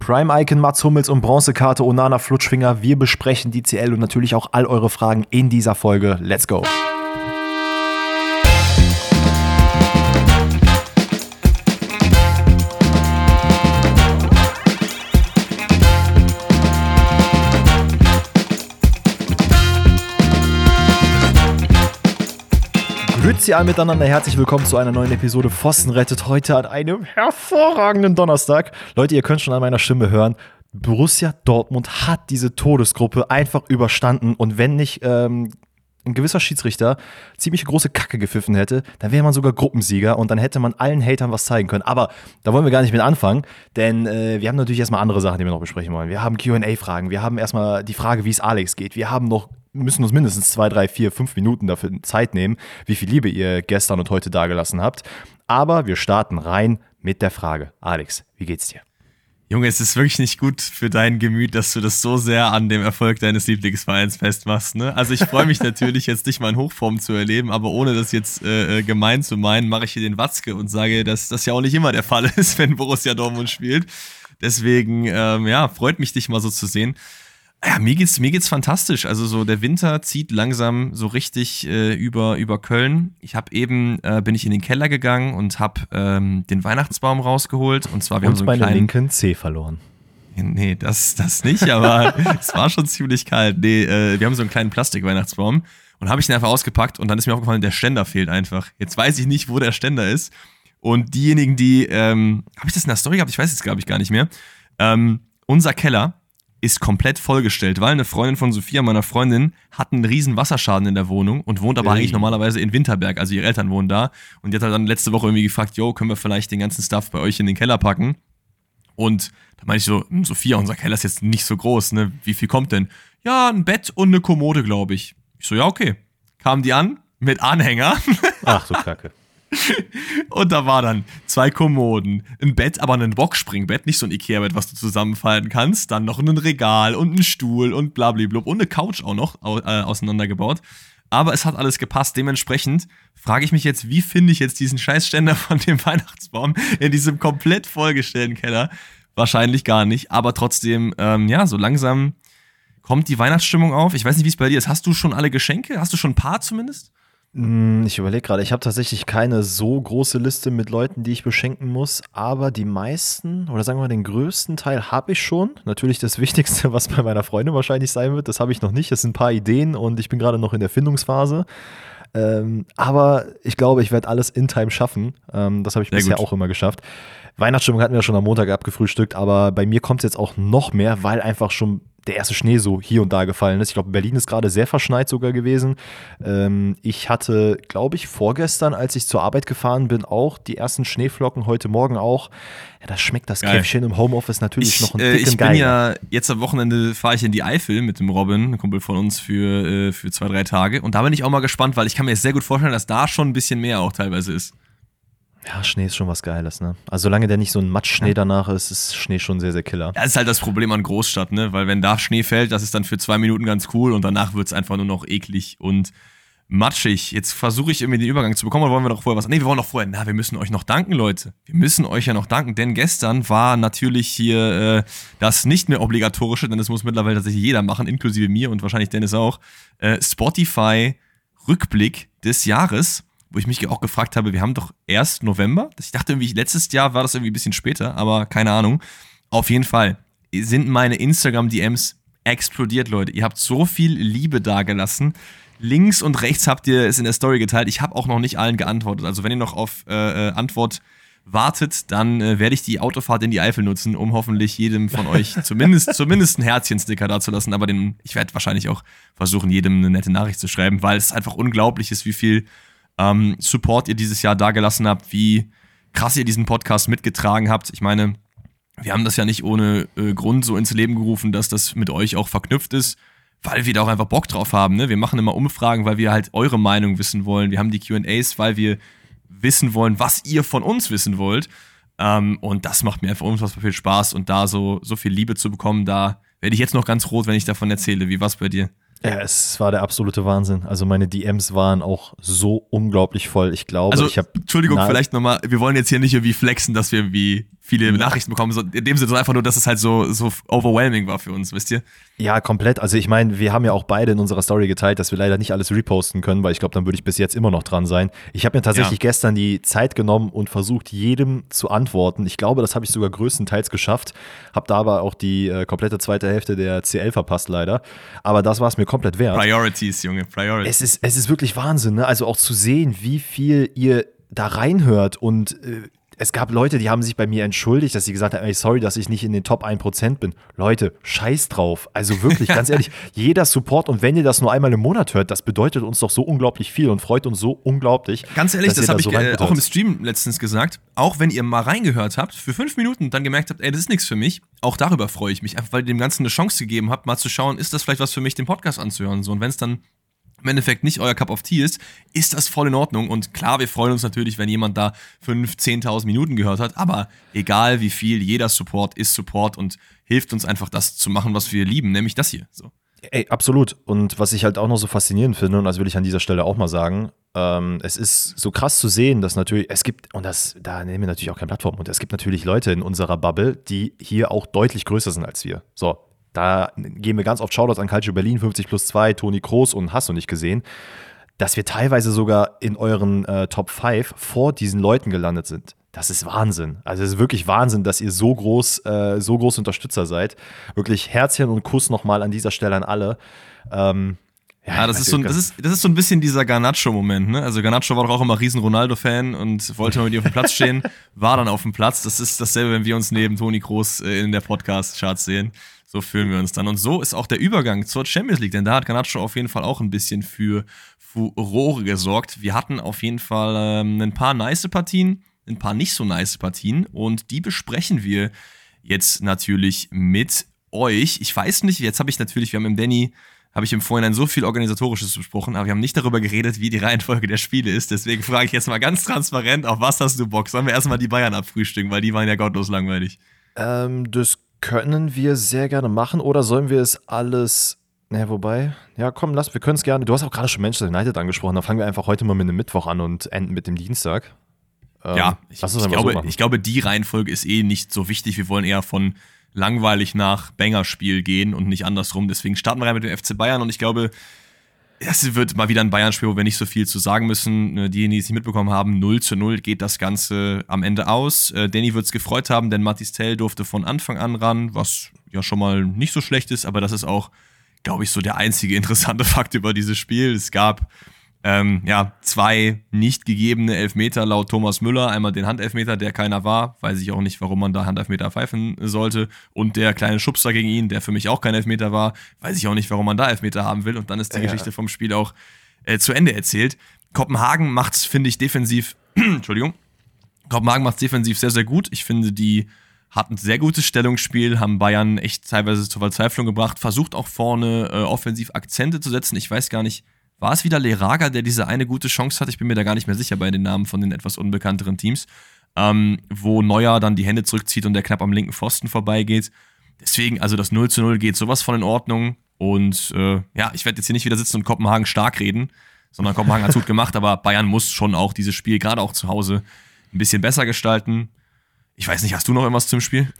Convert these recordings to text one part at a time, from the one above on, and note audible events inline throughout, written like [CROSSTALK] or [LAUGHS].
Prime-Icon Mats Hummels und Bronzekarte Onana Flutschfinger. Wir besprechen die CL und natürlich auch all eure Fragen in dieser Folge. Let's go! Grüezi alle miteinander, herzlich willkommen zu einer neuen Episode Pfosten rettet heute an einem hervorragenden Donnerstag. Leute, ihr könnt schon an meiner Stimme hören, Borussia Dortmund hat diese Todesgruppe einfach überstanden und wenn nicht ähm, ein gewisser Schiedsrichter ziemlich große Kacke gepfiffen hätte, dann wäre man sogar Gruppensieger und dann hätte man allen Hatern was zeigen können. Aber da wollen wir gar nicht mit anfangen, denn äh, wir haben natürlich erstmal andere Sachen, die wir noch besprechen wollen. Wir haben QA-Fragen, wir haben erstmal die Frage, wie es Alex geht. Wir haben noch müssen uns mindestens zwei, drei, vier, fünf Minuten dafür Zeit nehmen, wie viel Liebe ihr gestern und heute dagelassen habt. Aber wir starten rein mit der Frage. Alex, wie geht's dir? Junge, es ist wirklich nicht gut für dein Gemüt, dass du das so sehr an dem Erfolg deines Lieblingsvereins festmachst. Ne? Also ich freue mich [LAUGHS] natürlich jetzt nicht mal in Hochform zu erleben, aber ohne das jetzt äh, äh, gemein zu meinen, mache ich hier den Watzke und sage, dass das ja auch nicht immer der Fall [LAUGHS] ist, wenn Borussia Dortmund spielt. Deswegen, ähm, ja, freut mich, dich mal so zu sehen. Ja, mir geht's, mir geht's fantastisch. Also so der Winter zieht langsam so richtig äh, über, über Köln. Ich habe eben, äh, bin ich in den Keller gegangen und habe ähm, den Weihnachtsbaum rausgeholt. Und zwar, wir und haben so einen bei kleinen... linken C verloren. Nee, das, das nicht, aber [LAUGHS] es war schon ziemlich kalt. Nee, äh, wir haben so einen kleinen Plastik-Weihnachtsbaum und habe ich den einfach ausgepackt und dann ist mir aufgefallen, der Ständer fehlt einfach. Jetzt weiß ich nicht, wo der Ständer ist. Und diejenigen, die, ähm, habe ich das in der Story gehabt? Ich weiß jetzt, glaube ich, gar nicht mehr. Ähm, unser Keller, ist komplett vollgestellt, weil eine Freundin von Sophia, meiner Freundin, hat einen riesen Wasserschaden in der Wohnung und wohnt aber Ey. eigentlich normalerweise in Winterberg, also ihre Eltern wohnen da. Und die hat halt dann letzte Woche irgendwie gefragt, yo, können wir vielleicht den ganzen Stuff bei euch in den Keller packen? Und da meinte ich so, hm, Sophia, unser Keller ist jetzt nicht so groß, ne? Wie viel kommt denn? Ja, ein Bett und eine Kommode, glaube ich. Ich so, ja, okay. Kamen die an mit Anhänger. Ach du Kacke. [LAUGHS] Und da war dann zwei Kommoden, ein Bett, aber ein Boxspringbett, nicht so ein Ikea-Bett, was du zusammenfalten kannst. Dann noch ein Regal und ein Stuhl und blablablub und eine Couch auch noch äh, auseinandergebaut. Aber es hat alles gepasst. Dementsprechend frage ich mich jetzt, wie finde ich jetzt diesen Scheißständer [LAUGHS] von dem Weihnachtsbaum in diesem komplett vollgestellten Keller? Wahrscheinlich gar nicht. Aber trotzdem, ähm, ja, so langsam kommt die Weihnachtsstimmung auf. Ich weiß nicht, wie es bei dir ist. Hast du schon alle Geschenke? Hast du schon ein paar zumindest? Hm, Ich überlege gerade, ich habe tatsächlich keine so große Liste mit Leuten, die ich beschenken muss, aber die meisten oder sagen wir mal den größten Teil habe ich schon. Natürlich das Wichtigste, was bei meiner Freundin wahrscheinlich sein wird, das habe ich noch nicht. Das sind ein paar Ideen und ich bin gerade noch in der Findungsphase. Ähm, aber ich glaube, ich werde alles in Time schaffen. Ähm, das habe ich Sehr bisher gut. auch immer geschafft. Weihnachtsstimmung hatten wir schon am Montag abgefrühstückt, aber bei mir kommt es jetzt auch noch mehr, weil einfach schon der erste Schnee so hier und da gefallen ist. Ich glaube, Berlin ist gerade sehr verschneit sogar gewesen. Ähm, ich hatte, glaube ich, vorgestern, als ich zur Arbeit gefahren bin, auch die ersten Schneeflocken, heute Morgen auch. Ja, das schmeckt das Geil. Käffchen im Homeoffice natürlich Ich, noch ein äh, dicken ich bin Geiger. ja, jetzt am Wochenende fahre ich in die Eifel mit dem Robin, ein Kumpel von uns, für, äh, für zwei, drei Tage. Und da bin ich auch mal gespannt, weil ich kann mir jetzt sehr gut vorstellen, dass da schon ein bisschen mehr auch teilweise ist. Ja, Schnee ist schon was Geiles, ne? Also solange der nicht so ein Matschschnee danach ist, ist Schnee schon sehr, sehr killer. Das ist halt das Problem an Großstadt, ne? Weil wenn da Schnee fällt, das ist dann für zwei Minuten ganz cool und danach wird's einfach nur noch eklig und matschig. Jetzt versuche ich irgendwie den Übergang zu bekommen, oder wollen wir noch vorher was? Nee, wir wollen noch vorher. Na, wir müssen euch noch danken, Leute. Wir müssen euch ja noch danken, denn gestern war natürlich hier äh, das nicht mehr obligatorische, denn das muss mittlerweile tatsächlich jeder machen, inklusive mir und wahrscheinlich Dennis auch. Äh, Spotify Rückblick des Jahres, wo ich mich auch gefragt habe, wir haben doch erst November. Ich dachte irgendwie, letztes Jahr war das irgendwie ein bisschen später, aber keine Ahnung. Auf jeden Fall sind meine Instagram-DMs explodiert, Leute. Ihr habt so viel Liebe dagelassen. Links und rechts habt ihr es in der Story geteilt. Ich habe auch noch nicht allen geantwortet. Also wenn ihr noch auf äh, äh, Antwort wartet, dann äh, werde ich die Autofahrt in die Eifel nutzen, um hoffentlich jedem von [LAUGHS] euch zumindest, zumindest einen Herzchensticker dazulassen. Aber den, ich werde wahrscheinlich auch versuchen, jedem eine nette Nachricht zu schreiben, weil es einfach unglaublich ist, wie viel ähm, Support ihr dieses Jahr dagelassen habt, wie krass ihr diesen Podcast mitgetragen habt. Ich meine, wir haben das ja nicht ohne äh, Grund so ins Leben gerufen, dass das mit euch auch verknüpft ist, weil wir da auch einfach Bock drauf haben. Ne? Wir machen immer Umfragen, weil wir halt eure Meinung wissen wollen. Wir haben die QAs, weil wir wissen wollen, was ihr von uns wissen wollt. Ähm, und das macht mir einfach unfassbar viel Spaß und da so, so viel Liebe zu bekommen, da werde ich jetzt noch ganz rot, wenn ich davon erzähle. Wie war's bei dir? Ja, es war der absolute Wahnsinn. Also meine DMs waren auch so unglaublich voll. Ich glaube, Also, ich habe Entschuldigung, vielleicht nochmal, wir wollen jetzt hier nicht irgendwie flexen, dass wir irgendwie viele Nachrichten bekommen, so in dem Sinne einfach nur, dass es halt so, so overwhelming war für uns, wisst ihr? Ja, komplett. Also ich meine, wir haben ja auch beide in unserer Story geteilt, dass wir leider nicht alles reposten können, weil ich glaube, dann würde ich bis jetzt immer noch dran sein. Ich habe mir tatsächlich Ja. gestern die Zeit genommen und versucht, jedem zu antworten. Ich glaube, das habe ich sogar größtenteils geschafft. Habe da aber auch die äh, komplette zweite Hälfte der CL verpasst, leider. Aber das war es mir komplett wert. Priorities, Junge, Priorities. Es ist, es ist wirklich Wahnsinn, ne? Also auch zu sehen, wie viel ihr da reinhört und äh, es gab Leute, die haben sich bei mir entschuldigt, dass sie gesagt haben, ey, sorry, dass ich nicht in den Top 1% bin. Leute, scheiß drauf. Also wirklich, [LAUGHS] ganz ehrlich, jeder Support und wenn ihr das nur einmal im Monat hört, das bedeutet uns doch so unglaublich viel und freut uns so unglaublich. Ganz ehrlich, das da habe ich so äh, reinbuttert. auch im Stream letztens gesagt. Auch wenn ihr mal reingehört habt, für fünf Minuten und dann gemerkt habt, ey, das ist nichts für mich, auch darüber freue ich mich. Einfach weil ihr dem Ganzen eine Chance gegeben habt, mal zu schauen, ist das vielleicht was für mich, den Podcast anzuhören. So, und wenn es dann im Endeffekt nicht euer Cup of Tea ist, ist das voll in Ordnung. Und klar, wir freuen uns natürlich, wenn jemand da 5.000, 10.000 Minuten gehört hat. Aber egal wie viel, jeder Support ist Support und hilft uns einfach, das zu machen, was wir lieben, nämlich das hier. So. Ey, absolut. Und was ich halt auch noch so faszinierend finde, und das will ich an dieser Stelle auch mal sagen, ähm, es ist so krass zu sehen, dass natürlich, es gibt, und das, da nehmen wir natürlich auch keine Plattform, und es gibt natürlich Leute in unserer Bubble, die hier auch deutlich größer sind als wir. So, da geben wir ganz oft Shoutouts an Calcio Berlin, 50 plus 2, Toni Kroos und hast du nicht gesehen, dass wir teilweise sogar in euren äh, Top 5 vor diesen Leuten gelandet sind. Das ist Wahnsinn. Also es ist wirklich Wahnsinn, dass ihr so groß, äh, so groß Unterstützer seid. Wirklich Herzchen und Kuss nochmal an dieser Stelle an alle. Ähm, Ja, das ich ist, weiß so das, ist, das ist so ein bisschen dieser Garnacho-Moment, ne? Also Garnacho war doch auch immer riesen Ronaldo-Fan und wollte mal mit ihm auf dem Platz stehen, [LAUGHS] war dann auf dem Platz. Das ist dasselbe, wenn wir uns neben Toni Kroos äh, in der Podcast-Charts sehen. So fühlen wir uns dann. Und so ist auch der Übergang zur Champions League, denn da hat Garnacho auf jeden Fall auch ein bisschen für Furore gesorgt. Wir hatten auf jeden Fall ähm, ein paar nice Partien, ein paar nicht so nice Partien und die besprechen wir jetzt natürlich mit euch. Ich weiß nicht, jetzt habe ich natürlich, wir haben im Danny habe ich im Vorhinein so viel Organisatorisches besprochen, aber wir haben nicht darüber geredet, wie die Reihenfolge der Spiele ist. Deswegen frage ich jetzt mal ganz transparent, auf was hast du Bock? Sollen wir erstmal die Bayern abfrühstücken, weil die waren ja gottlos langweilig. Ähm, das können wir sehr gerne machen oder sollen wir es alles. Naja, wobei, ja, komm, lass, wir können es gerne. Du hast auch gerade schon Manchester United angesprochen. Da fangen wir einfach heute mal mit dem Mittwoch an und enden mit dem Dienstag. Ähm, ja, ich, ich, so glaube, machen. ich glaube, die Reihenfolge ist eh nicht so wichtig. Wir wollen eher von langweilig nach Banger-Spiel gehen und nicht andersrum. Deswegen starten wir rein mit dem FC Bayern und ich glaube, das wird mal wieder ein Bayern-Spiel, wo wir nicht so viel zu sagen müssen. Äh, Diejenigen, die es nicht mitbekommen haben, 0 zu 0 geht das Ganze am Ende aus. Äh, Danny wird es gefreut haben, denn Matis Tell durfte von Anfang an ran, was ja schon mal nicht so schlecht ist, aber das ist auch, glaube ich, so der einzige [LAUGHS] interessante Fakt über dieses Spiel. Es gab ähm, ja, zwei nicht gegebene Elfmeter laut Thomas Müller. Einmal den Handelfmeter, der keiner war. Weiß ich auch nicht, warum man da Handelfmeter pfeifen sollte. Und der kleine Schubser gegen ihn, der für mich auch kein Elfmeter war. Weiß ich auch nicht, warum man da Elfmeter haben will. Und dann ist die Ja. Geschichte vom Spiel auch äh, zu Ende erzählt. Kopenhagen macht's, finde ich, defensiv. [CLEARS THROAT] Entschuldigung. Kopenhagen macht's defensiv sehr, sehr gut. Ich finde, die hatten ein sehr gutes Stellungsspiel, haben Bayern echt teilweise zur Verzweiflung gebracht, versucht auch vorne äh, offensiv Akzente zu setzen. Ich weiß gar nicht, war es wieder Leraga, der diese eine gute Chance hat? Ich bin mir da gar nicht mehr sicher bei den Namen von den etwas unbekannteren Teams, ähm, wo Neuer dann die Hände zurückzieht und der knapp am linken Pfosten vorbeigeht. Deswegen, also das 0 zu 0 geht sowas von in Ordnung. Und äh, ja, ich werde jetzt hier nicht wieder sitzen und Kopenhagen stark reden, sondern Kopenhagen hat [LAUGHS] gut gemacht, aber Bayern muss schon auch dieses Spiel, gerade auch zu Hause, ein bisschen besser gestalten. Ich weiß nicht, hast du noch irgendwas zum Spiel?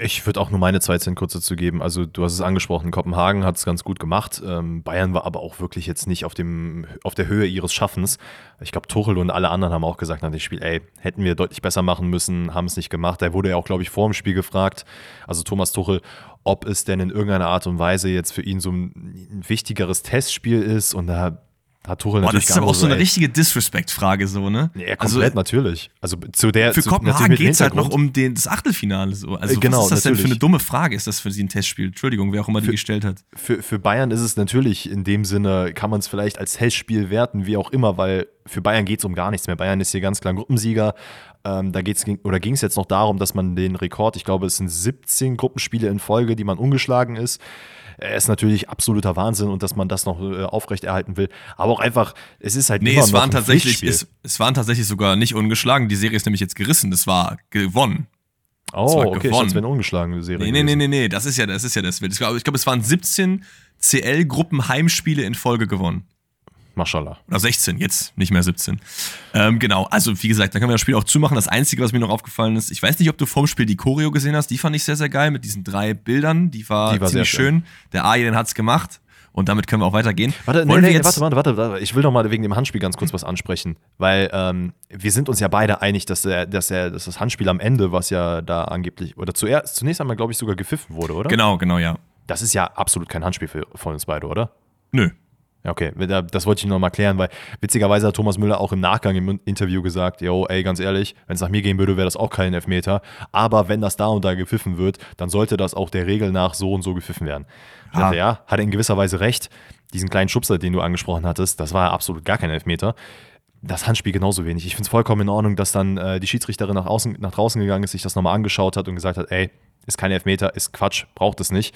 Ich würde auch nur meine zwei Cent kurz dazu geben. Also, du hast es angesprochen, Kopenhagen hat es ganz gut gemacht. Ähm, Bayern war aber auch wirklich jetzt nicht auf, dem, auf der Höhe ihres Schaffens. Ich glaube, Tuchel und alle anderen haben auch gesagt nach dem Spiel, ey, hätten wir deutlich besser machen müssen, haben es nicht gemacht. Da wurde ja auch, glaube ich, vor dem Spiel gefragt, also Thomas Tuchel, ob es denn in irgendeiner Art und Weise jetzt für ihn so ein wichtigeres Testspiel ist. Und da hat Tuchel Boah, natürlich das ist aber auch so eine richtige Disrespect-Frage, so, ne? Ja, komplett, natürlich. Also zu der Für zu, Kopenhagen natürlich geht es halt noch um den, das Achtelfinale. So. Also, Äh, genau, was ist das denn für natürlich. eine dumme Frage? Ist das für sie ein Testspiel? Entschuldigung, wer auch immer die Für- gestellt hat. für, für Bayern ist es natürlich in dem Sinne, kann man es vielleicht als Testspiel werten, wie auch immer, weil für Bayern geht es um gar nichts mehr. Bayern ist hier ganz klar Gruppensieger. Ähm, da geht's, oder ging es jetzt noch darum, dass man den Rekord, ich glaube, es sind 17 Gruppenspiele in Folge, die man ungeschlagen ist. Er ist natürlich absoluter Wahnsinn und dass man das noch äh, aufrechterhalten will. Aber auch einfach, es ist halt Nee, immer es waren, ein tatsächlich, es, es waren tatsächlich sogar nicht ungeschlagen. Die Serie ist nämlich jetzt gerissen. Das war gewonnen. oh, war okay, ich gewonnen. dachte, es wäre eine ungeschlagene Serie. Nee, nee, nee, nee, nee, das ist ja das, ist ja das. Ich glaube, ich glaube, es waren 17 CL-Gruppen-Heimspiele in Folge gewonnen. Maschallah. Oder 16, jetzt nicht mehr 17. Ähm, genau, also wie gesagt, da können wir das Spiel auch zumachen. Das Einzige, was mir noch aufgefallen ist, ich weiß nicht, ob du vorm Spiel die Choreo gesehen hast, die fand ich sehr, sehr geil mit diesen drei Bildern. Die war, Die war sehr ziemlich schön. Der Aje, den hat's gemacht. Und damit können wir auch weitergehen. Warte, nee, nee, warte, warte, warte, warte. Ich will noch mal wegen dem Handspiel ganz kurz was ansprechen, weil ähm, wir sind uns ja beide einig, dass, der, dass, der, dass das Handspiel am Ende, was ja da angeblich, oder zuerst, zunächst einmal, glaube ich, sogar gepfiffen wurde, oder? Genau, genau, ja. Das ist ja absolut kein Handspiel für, von uns beide, oder? Nö. Ja, okay, da- das wollte ich noch mal klären, weil witzigerweise hat Thomas Müller auch im Nachgang im Interview gesagt, yo, ey, ganz ehrlich, wenn es nach mir gehen würde, wäre das auch kein Elfmeter, aber wenn das da und da gepfiffen wird, dann sollte das auch der Regel nach so und so gepfiffen werden. Ich Ah. dachte, ja, hat er in gewisser Weise recht. Diesen kleinen Schubser, den du angesprochen hattest, das war absolut gar kein Elfmeter. Das Handspiel genauso wenig. Ich finde es vollkommen in Ordnung, dass dann äh, die Schiedsrichterin nach, außen, nach draußen gegangen ist, sich das nochmal angeschaut hat und gesagt hat, ey, ist kein Elfmeter, ist Quatsch, braucht es nicht.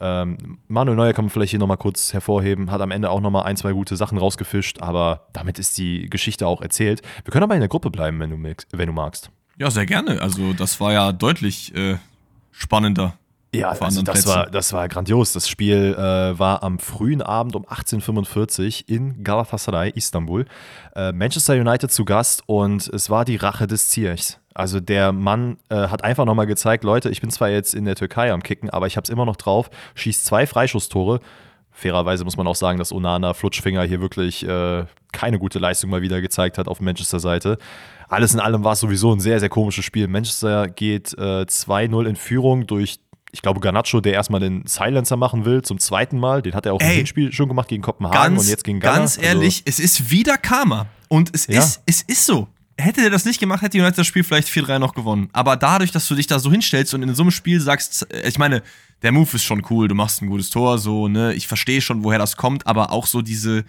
Ähm, Manuel Neuer kann man vielleicht hier nochmal kurz hervorheben, hat am Ende auch nochmal ein, zwei gute Sachen rausgefischt, aber damit ist die Geschichte auch erzählt. Wir können aber in der Gruppe bleiben, wenn du, magst- wenn du magst. Ja, sehr gerne. Also, das war ja deutlich äh, spannender. Ja, also das, war, das war grandios. Das Spiel äh, war am frühen Abend um 18.45 in Galatasaray, Istanbul. Äh, Manchester United zu Gast und es war die Rache des Ziyechs. Also der Mann äh, hat einfach nochmal gezeigt, Leute, ich bin zwar jetzt in der Türkei am Kicken, aber ich habe es immer noch drauf, schießt zwei Freischusstore. Fairerweise muss man auch sagen, dass Onana Flutschfinger hier wirklich äh, keine gute Leistung mal wieder gezeigt hat auf Manchester-Seite. Alles in allem war es sowieso ein sehr, sehr komisches Spiel. Manchester geht äh, 2-0 in Führung durch, ich glaube, Garnacho, der erstmal den Silencer machen will, zum zweiten Mal. Den hat er auch im Ey, Hinspiel schon gemacht gegen Kopenhagen Ganz, und jetzt gegen Ghana. ganz Also, ehrlich, es ist wieder Karma. Und es, Ja. ist, es ist so. Hätte der das nicht gemacht, hätte United das Spiel vielleicht 4-3 noch gewonnen. Aber dadurch, dass du dich da so hinstellst und in so einem Spiel sagst, äh, ich meine, der Move ist schon cool, du machst ein gutes Tor, so, ne, ich verstehe schon, woher das kommt, aber auch so diese,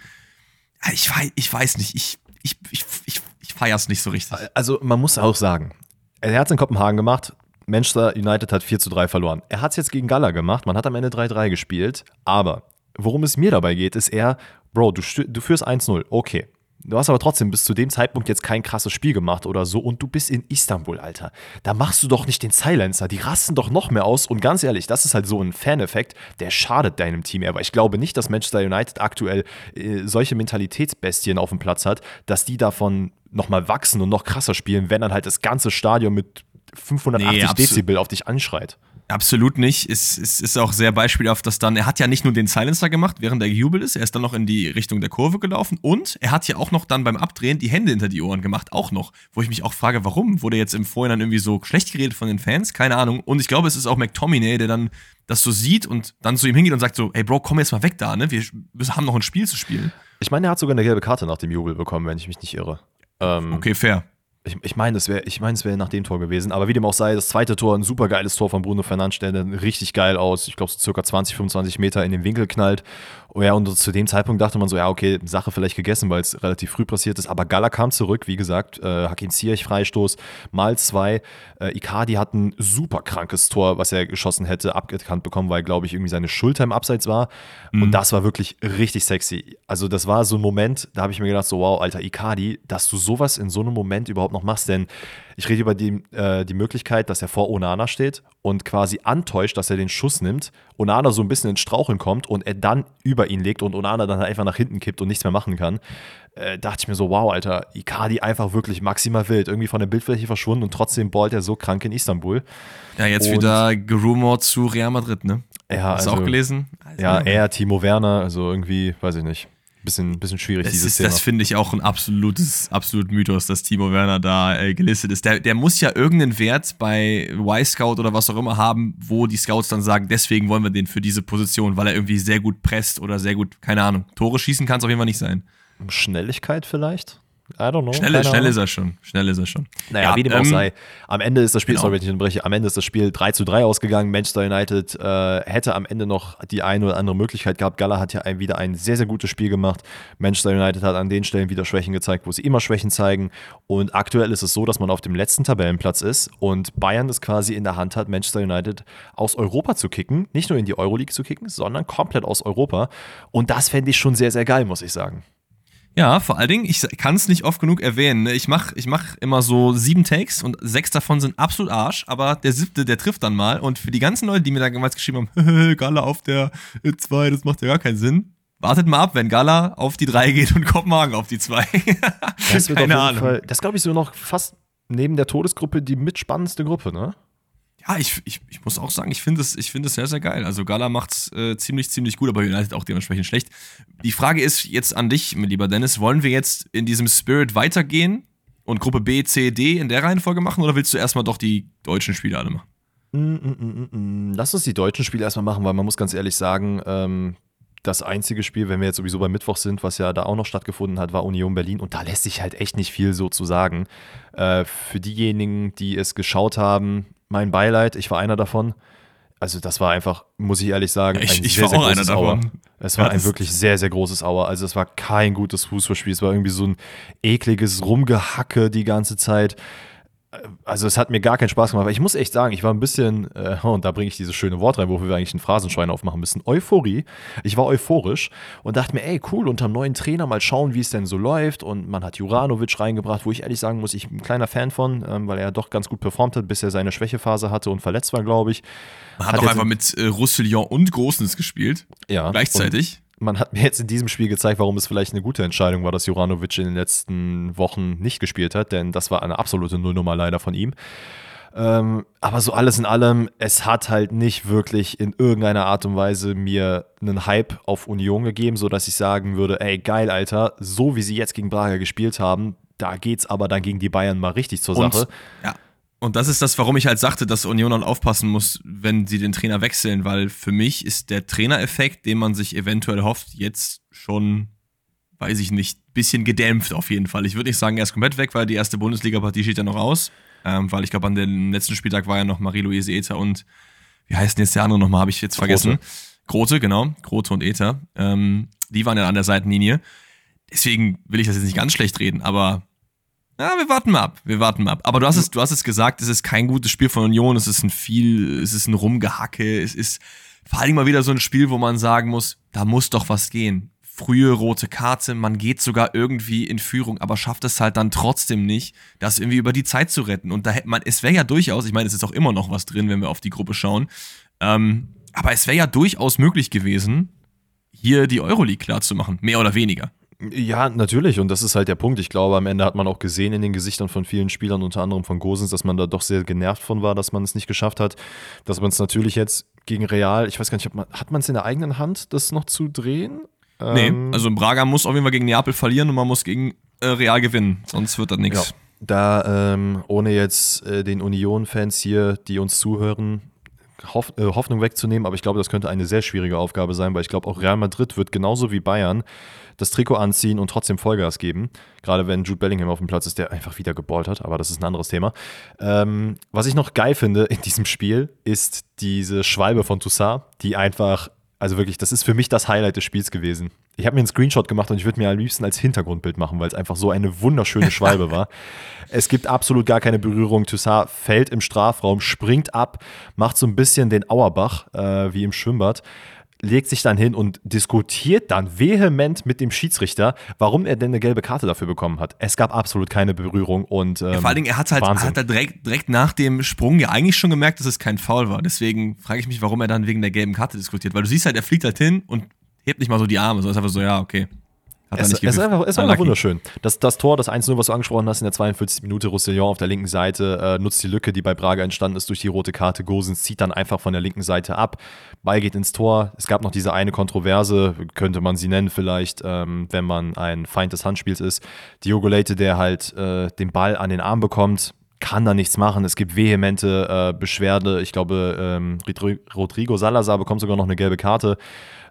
ich weiß, ich weiß nicht, ich, ich, ich, ich, ich feier's nicht so richtig. Also man muss auch sagen, er hat es in Kopenhagen gemacht. Manchester United hat 4 zu 3 verloren. Er hat es jetzt gegen Gala gemacht. Man hat am Ende 3-3 gespielt. Aber worum es mir dabei geht, ist eher, Bro, du, du führst 1-0. Okay. Du hast aber trotzdem bis zu dem Zeitpunkt jetzt kein krasses Spiel gemacht oder so und du bist in Istanbul, Alter. Da machst du doch nicht den Silencer. Die rasten doch noch mehr aus und ganz ehrlich, das ist halt so ein Fan-Effekt, der schadet deinem Team. Aber ich glaube nicht, dass Manchester United aktuell äh, solche Mentalitätsbestien auf dem Platz hat, dass die davon nochmal wachsen und noch krasser spielen, wenn dann halt das ganze Stadion mit 580 Nee. Dezibel auf dich anschreit. Absolut nicht. Es, es ist auch sehr beispielhaft, dass dann, er hat ja nicht nur den Silencer gemacht, während er gejubelt ist, er ist dann noch in die Richtung der Kurve gelaufen und er hat ja auch noch dann beim Abdrehen die Hände hinter die Ohren gemacht, auch noch. Wo ich mich auch frage, warum? Wurde jetzt im Vorhinein irgendwie so schlecht geredet von den Fans? Keine Ahnung. Und ich glaube, es ist auch McTominay, der dann das so sieht und dann zu ihm hingeht und sagt so, ey Bro, komm jetzt mal weg da, ne? Wir, wir haben noch ein Spiel zu spielen. Ich meine, er hat sogar eine gelbe Karte nach dem Jubel bekommen, wenn ich mich nicht irre. Ähm, Okay, fair. Ich, ich meine, es wäre ich mein, wär nach dem Tor gewesen. Aber wie dem auch sei, das zweite Tor, ein super geiles Tor von Bruno Fernandes, der dann richtig geil aus, ich glaube, so circa 20, 25 Meter in den Winkel knallt. Oh ja, und zu dem Zeitpunkt dachte man so, ja, okay, Sache vielleicht gegessen, weil es relativ früh passiert ist. Aber Gala kam zurück, wie gesagt, äh, Hakim Ziyech Freistoß, mal zwei. Äh, Icardi hat ein super krankes Tor, was er geschossen hätte, abgekannt bekommen, weil, glaube ich, irgendwie seine Schulter im Abseits war. Und das war wirklich richtig sexy. Also, das war so ein Moment, da habe ich mir gedacht, so, wow, alter Icardi, dass du sowas in so einem Moment überhaupt noch machst, denn ich rede über die, äh, die Möglichkeit, dass er vor Onana steht und quasi antäuscht, dass er den Schuss nimmt, Onana so ein bisschen ins Straucheln kommt und er dann über ihn legt und Onana dann einfach nach hinten kippt und nichts mehr machen kann. Äh, dachte ich mir so, wow, Alter, Icardi einfach wirklich maximal wild, irgendwie von der Bildfläche verschwunden und trotzdem ballt er so krank in Istanbul. Ja, jetzt Und- wieder gerumort zu Real Madrid, ne? Ja, Hast du also- auch gelesen? Ja, er, Timo Werner, also irgendwie, weiß ich nicht, bisschen, bisschen schwierig, Das, dieses ist, Thema. das finde ich auch ein absolutes, absolut Mythos, dass Timo Werner da äh, gelistet ist. Der, der muss ja irgendeinen Wert bei Y-Scout oder was auch immer haben, wo die Scouts dann sagen, deswegen wollen wir den für diese Position, weil er irgendwie sehr gut presst oder sehr gut, keine Ahnung, Tore schießen kann es auf jeden Fall nicht sein. Schnelligkeit vielleicht? I don't know. Schnell, schnell ist er schon. Schnell ist er schon. Naja, Ja, wie dem auch ähm, sei. Am Ende ist das Spiel, genau. sorry, wenn ich unterbreche, am Ende ist das Spiel 3 zu 3 ausgegangen. Manchester United äh, hätte am Ende noch die eine oder andere Möglichkeit gehabt. Gala hat ja ein, wieder ein sehr, sehr gutes Spiel gemacht. Manchester United hat an den Stellen wieder Schwächen gezeigt, wo sie immer Schwächen zeigen. Und aktuell ist es so, dass man auf dem letzten Tabellenplatz ist und Bayern es quasi in der Hand hat, Manchester United aus Europa zu kicken. Nicht nur in die Euroleague zu kicken, sondern komplett aus Europa. Und das fände ich schon sehr, sehr geil, muss ich sagen. Ja, vor allen Dingen, ich kann es nicht oft genug erwähnen. Ne? Ich mache ich mach immer so sieben Takes und sechs davon sind absolut Arsch, aber der siebte, der trifft dann mal. Und für die ganzen Leute, die mir da damals geschrieben haben, [LAUGHS] Gala auf der 2, das macht ja gar keinen Sinn. Wartet mal ab, wenn Gala auf die 3 geht und [LAUGHS] Kopenhagen auf die 2. das Keine Ahnung. Fall, das glaube ich so noch fast neben der Todesgruppe die mitspannendste Gruppe, ne? Ja, ich, ich, ich muss auch sagen, ich finde es find sehr, sehr geil. Also Gala macht es äh, ziemlich, ziemlich gut, aber United auch dementsprechend schlecht. Die Frage ist jetzt an dich, mein lieber Dennis, wollen wir jetzt in diesem Spirit weitergehen und Gruppe B, C, D in der Reihenfolge machen oder willst du erstmal doch die deutschen Spiele alle machen? Mm, mm, mm, Lass uns die deutschen Spiele erstmal machen, weil man muss ganz ehrlich sagen, ähm, das einzige Spiel, wenn wir jetzt sowieso bei Mittwoch sind, was ja da auch noch stattgefunden hat, war Union Berlin. Und da lässt sich halt echt nicht viel so zu sagen. Äh, für diejenigen, die es geschaut haben, mein Beileid, ich war einer davon. Also das war einfach, muss ich ehrlich sagen, ich, ein ich sehr, sehr großes Auer. Es war ja, ein wirklich sehr, sehr großes Auer. Also es war kein gutes Fußballspiel. Es war irgendwie so ein ekliges Rumgehacke die ganze Zeit also es hat mir gar keinen Spaß gemacht, weil ich muss echt sagen, ich war ein bisschen, äh, [LAUGHS] und da bringe ich dieses schöne Wort rein, wofür wir eigentlich einen Phrasenschwein aufmachen müssen, Euphorie. Ich war euphorisch und dachte mir, ey, cool, unter einem neuen Trainer mal schauen, wie es denn so läuft. Und man hat Juranovic reingebracht, wo ich ehrlich sagen muss, ich bin ein kleiner Fan von, ähm, weil er doch ganz gut performt hat, bis er seine Schwächephase hatte und verletzt war, glaube ich. Man hat, hat auch einfach mit äh, Roussillon und Großens gespielt. Ja. Gleichzeitig man hat mir jetzt in diesem Spiel gezeigt, warum es vielleicht eine gute Entscheidung war, dass Juranovic in den letzten Wochen nicht gespielt hat, denn das war eine absolute Nullnummer leider von ihm. Ähm, aber so alles in allem, es hat halt nicht wirklich in irgendeiner Art und Weise mir einen Hype auf Union gegeben, sodass ich sagen würde, ey, geil, Alter, so wie sie jetzt gegen Braga gespielt haben, da geht's aber dann gegen die Bayern mal richtig zur und, Sache. Ja, und das ist das, warum ich halt sagte, dass Union dann aufpassen muss, wenn sie den Trainer wechseln, weil für mich ist der Trainereffekt, den man sich eventuell hofft, jetzt schon, weiß ich nicht, bisschen gedämpft auf jeden Fall. Ich würde nicht sagen, er ist komplett weg, weil die erste Bundesliga-Partie steht ja noch aus. Ähm, weil ich glaube, an dem letzten Spieltag war ja noch Marie-Louise Ether und wie heißt denn jetzt der andere nochmal, habe ich jetzt vergessen. Grote, Grote genau. Grote und Ether. Ähm, die waren ja an der Seitenlinie. Deswegen will ich das jetzt nicht ganz schlecht reden, aber ja, wir warten mal ab. Wir warten mal ab. Aber du hast es, du hast es gesagt, es ist kein gutes Spiel von Union. Es ist ein viel, es ist ein Rumgehacke. Es ist vor allem mal wieder so ein Spiel, wo man sagen muss, da muss doch was gehen. Frühe rote Karte, man geht sogar irgendwie in Führung, aber schafft es halt dann trotzdem nicht, das irgendwie über die Zeit zu retten. Und da hätte man, es wäre ja durchaus, ich meine, es ist auch immer noch was drin, wenn wir auf die Gruppe schauen. Ähm, aber es wäre ja durchaus möglich gewesen, hier die Euroleague klar zu machen, mehr oder weniger. Ja, natürlich. Und das ist halt der Punkt. Ich glaube, am Ende hat man auch gesehen in den Gesichtern von vielen Spielern, unter anderem von Gosens, dass man da doch sehr genervt von war, dass man es nicht geschafft hat. Dass man es natürlich jetzt gegen Real, ich weiß gar nicht, hat man es in der eigenen Hand, das noch zu drehen? Nee, ähm, also Braga muss auf jeden Fall gegen Neapel verlieren und man muss gegen äh, Real gewinnen. Sonst wird das nichts. Ja. Da, ähm, ohne jetzt äh, den Union-Fans hier, die uns zuhören, Hoff, äh, Hoffnung wegzunehmen, aber ich glaube, das könnte eine sehr schwierige Aufgabe sein, weil ich glaube, auch Real Madrid wird genauso wie Bayern das Trikot anziehen und trotzdem Vollgas geben. Gerade wenn Jude Bellingham auf dem Platz ist, der einfach wieder geballt hat, aber das ist ein anderes Thema. Ähm, was ich noch geil finde in diesem Spiel, ist diese Schwalbe von Toussaint, die einfach, also wirklich, das ist für mich das Highlight des Spiels gewesen. Ich habe mir einen Screenshot gemacht und ich würde mir am liebsten als Hintergrundbild machen, weil es einfach so eine wunderschöne Schwalbe war. [LAUGHS] Es gibt absolut gar keine Berührung. Toussaint fällt im Strafraum, springt ab, macht so ein bisschen den Auerbach äh, wie im Schwimmbad legt sich dann hin und diskutiert dann vehement mit dem Schiedsrichter, warum er denn eine gelbe Karte dafür bekommen hat. Es gab absolut keine Berührung und ähm, ja, vor allen Dingen, er hat halt, hat halt direkt, direkt nach dem Sprung ja eigentlich schon gemerkt, dass es kein Foul war. Deswegen frage ich mich, warum er dann wegen der gelben Karte diskutiert. Weil du siehst halt, er fliegt halt hin und hebt nicht mal so die Arme, so ist einfach so, ja, okay. Hat es, es, ist einfach, es einfach wunderschön. Das, das Tor, das 1-0, was du angesprochen hast, in der 42. Minute, Roussillon auf der linken Seite äh, nutzt die Lücke, die bei Braga entstanden ist durch die rote Karte. Gosens zieht dann einfach von der linken Seite ab. Ball geht ins Tor. Es gab noch diese eine Kontroverse, könnte man sie nennen vielleicht, ähm, wenn man ein Feind des Handspiels ist. Diogo Leite, der halt äh, den Ball an den Arm bekommt, kann da nichts machen. Es gibt vehemente äh, Beschwerde. Ich glaube, ähm, Rodrigo Salazar bekommt sogar noch eine gelbe Karte.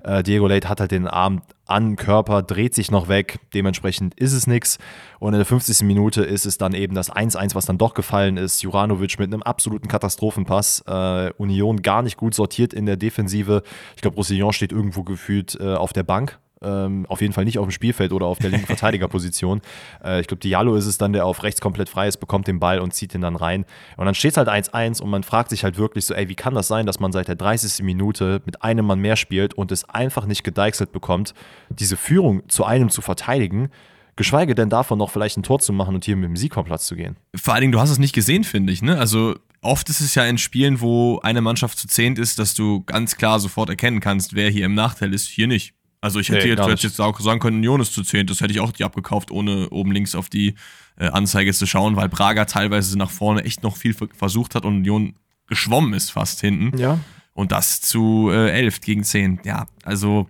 Äh, Diego Late hat halt den Arm an Körper, dreht sich noch weg. Dementsprechend ist es nichts. Und in der 50. Minute ist es dann eben das 1-1, was dann doch gefallen ist. Juranovic mit einem absoluten Katastrophenpass. Äh, Union gar nicht gut sortiert in der Defensive. Ich glaube, Roussillon steht irgendwo gefühlt äh, auf der Bank ähm, auf jeden Fall nicht auf dem Spielfeld oder auf der linken [LAUGHS] Verteidigerposition. Äh, ich glaube, Diallo ist es dann, der auf rechts komplett frei ist, bekommt den Ball und zieht ihn dann rein. Und dann steht es halt 1-1 und man fragt sich halt wirklich so, ey, wie kann das sein, dass man seit der 30. Minute mit einem Mann mehr spielt und es einfach nicht gedeichselt bekommt, diese Führung zu einem zu verteidigen Geschweige denn davon noch vielleicht ein Tor zu machen und hier mit dem Sieg vom Platz zu gehen. Vor allen Dingen, du hast es nicht gesehen, finde ich. Ne? Also oft ist es ja in Spielen, wo eine Mannschaft zu zehnt ist, dass du ganz klar sofort erkennen kannst, wer hier im Nachteil ist. Hier nicht. Also ich hätte Nee, jetzt, auch sagen können, Union ist zu zehnt. Das hätte ich auch die abgekauft, ohne oben links auf die äh, Anzeige zu schauen, weil Braga teilweise nach vorne echt noch viel versucht hat und Union geschwommen ist fast hinten. Ja. Und das zu äh, 11 gegen 10. Ja, also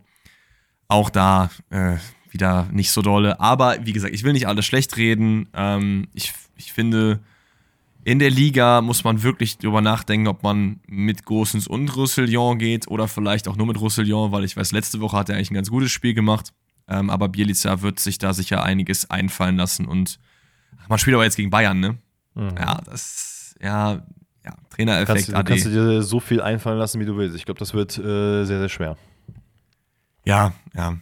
auch da äh, wieder nicht so dolle. Aber wie gesagt, ich will nicht alles schlecht reden. Ähm, ich, ich finde, in der Liga muss man wirklich drüber nachdenken, ob man mit Gosens und Roussillon geht oder vielleicht auch nur mit Roussillon, weil ich weiß, letzte Woche hat er eigentlich ein ganz gutes Spiel gemacht. Ähm, aber Bielica wird sich da sicher einiges einfallen lassen und man spielt aber jetzt gegen Bayern, ne? Mhm. Ja, das, ja, ja, Trainereffekt Kannst, du, AD. kannst du dir so viel einfallen lassen, wie du willst. Ich glaube, das wird äh, sehr, sehr schwer. Ja, ja.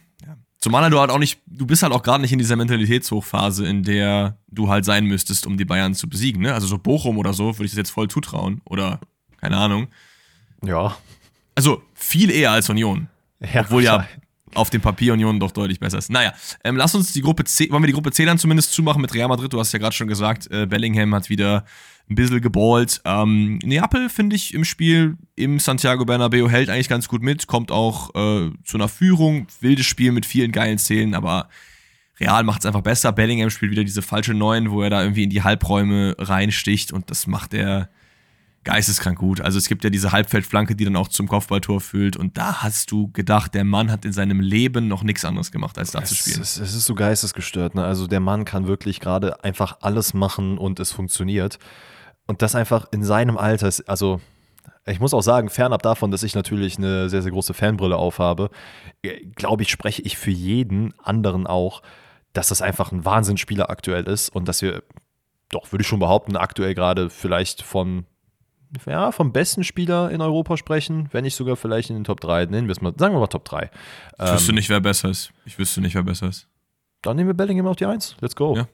Zumal du halt auch nicht, du bist halt auch gerade nicht in dieser Mentalitätshochphase, in der du halt sein müsstest, um die Bayern zu besiegen, ne? Also so Bochum oder so würde ich das jetzt voll zutrauen. Oder, keine Ahnung. Ja. Also viel eher als Union. ja Obwohl ja auf dem Papier Union doch deutlich besser ist. Naja, ähm, lass uns die Gruppe C, wollen wir die Gruppe C dann zumindest zumachen mit Real Madrid? Du hast ja gerade schon gesagt, äh, Bellingham hat wieder ein bisschen geballt. Ähm, Neapel finde ich im Spiel im Santiago Bernabeo hält eigentlich ganz gut mit, kommt auch äh, zu einer Führung, wildes Spiel mit vielen geilen Szenen, aber Real macht es einfach besser. Bellingham spielt wieder diese falsche Neun, wo er da irgendwie in die Halbräume reinsticht und das macht er geisteskrank gut. Also es gibt ja diese Halbfeldflanke, die dann auch zum Kopfballtor führt und da hast du gedacht, der Mann hat in seinem Leben noch nichts anderes gemacht, als da zu Es, spielen. es, es ist so geistesgestört. Ne? Also der Mann kann wirklich gerade einfach alles machen und es funktioniert. Und das einfach in seinem Alter. ist- Also ich muss auch sagen, fernab davon, dass ich natürlich eine sehr, sehr große Fanbrille aufhabe, äh, glaube ich, spreche ich für jeden anderen auch, dass das einfach ein Wahnsinnsspieler aktuell ist und dass wir, doch, würde ich schon behaupten, aktuell gerade vielleicht von ja, vom besten Spieler in Europa sprechen, wenn nicht sogar vielleicht in den Top 3. Nennen wir es mal, sagen wir mal Top 3. Ich wüsste nicht, wer besser ist. Ich wüsste nicht, wer besser ist. Dann nehmen wir Bellingham auf die 1. Let's go. Ja.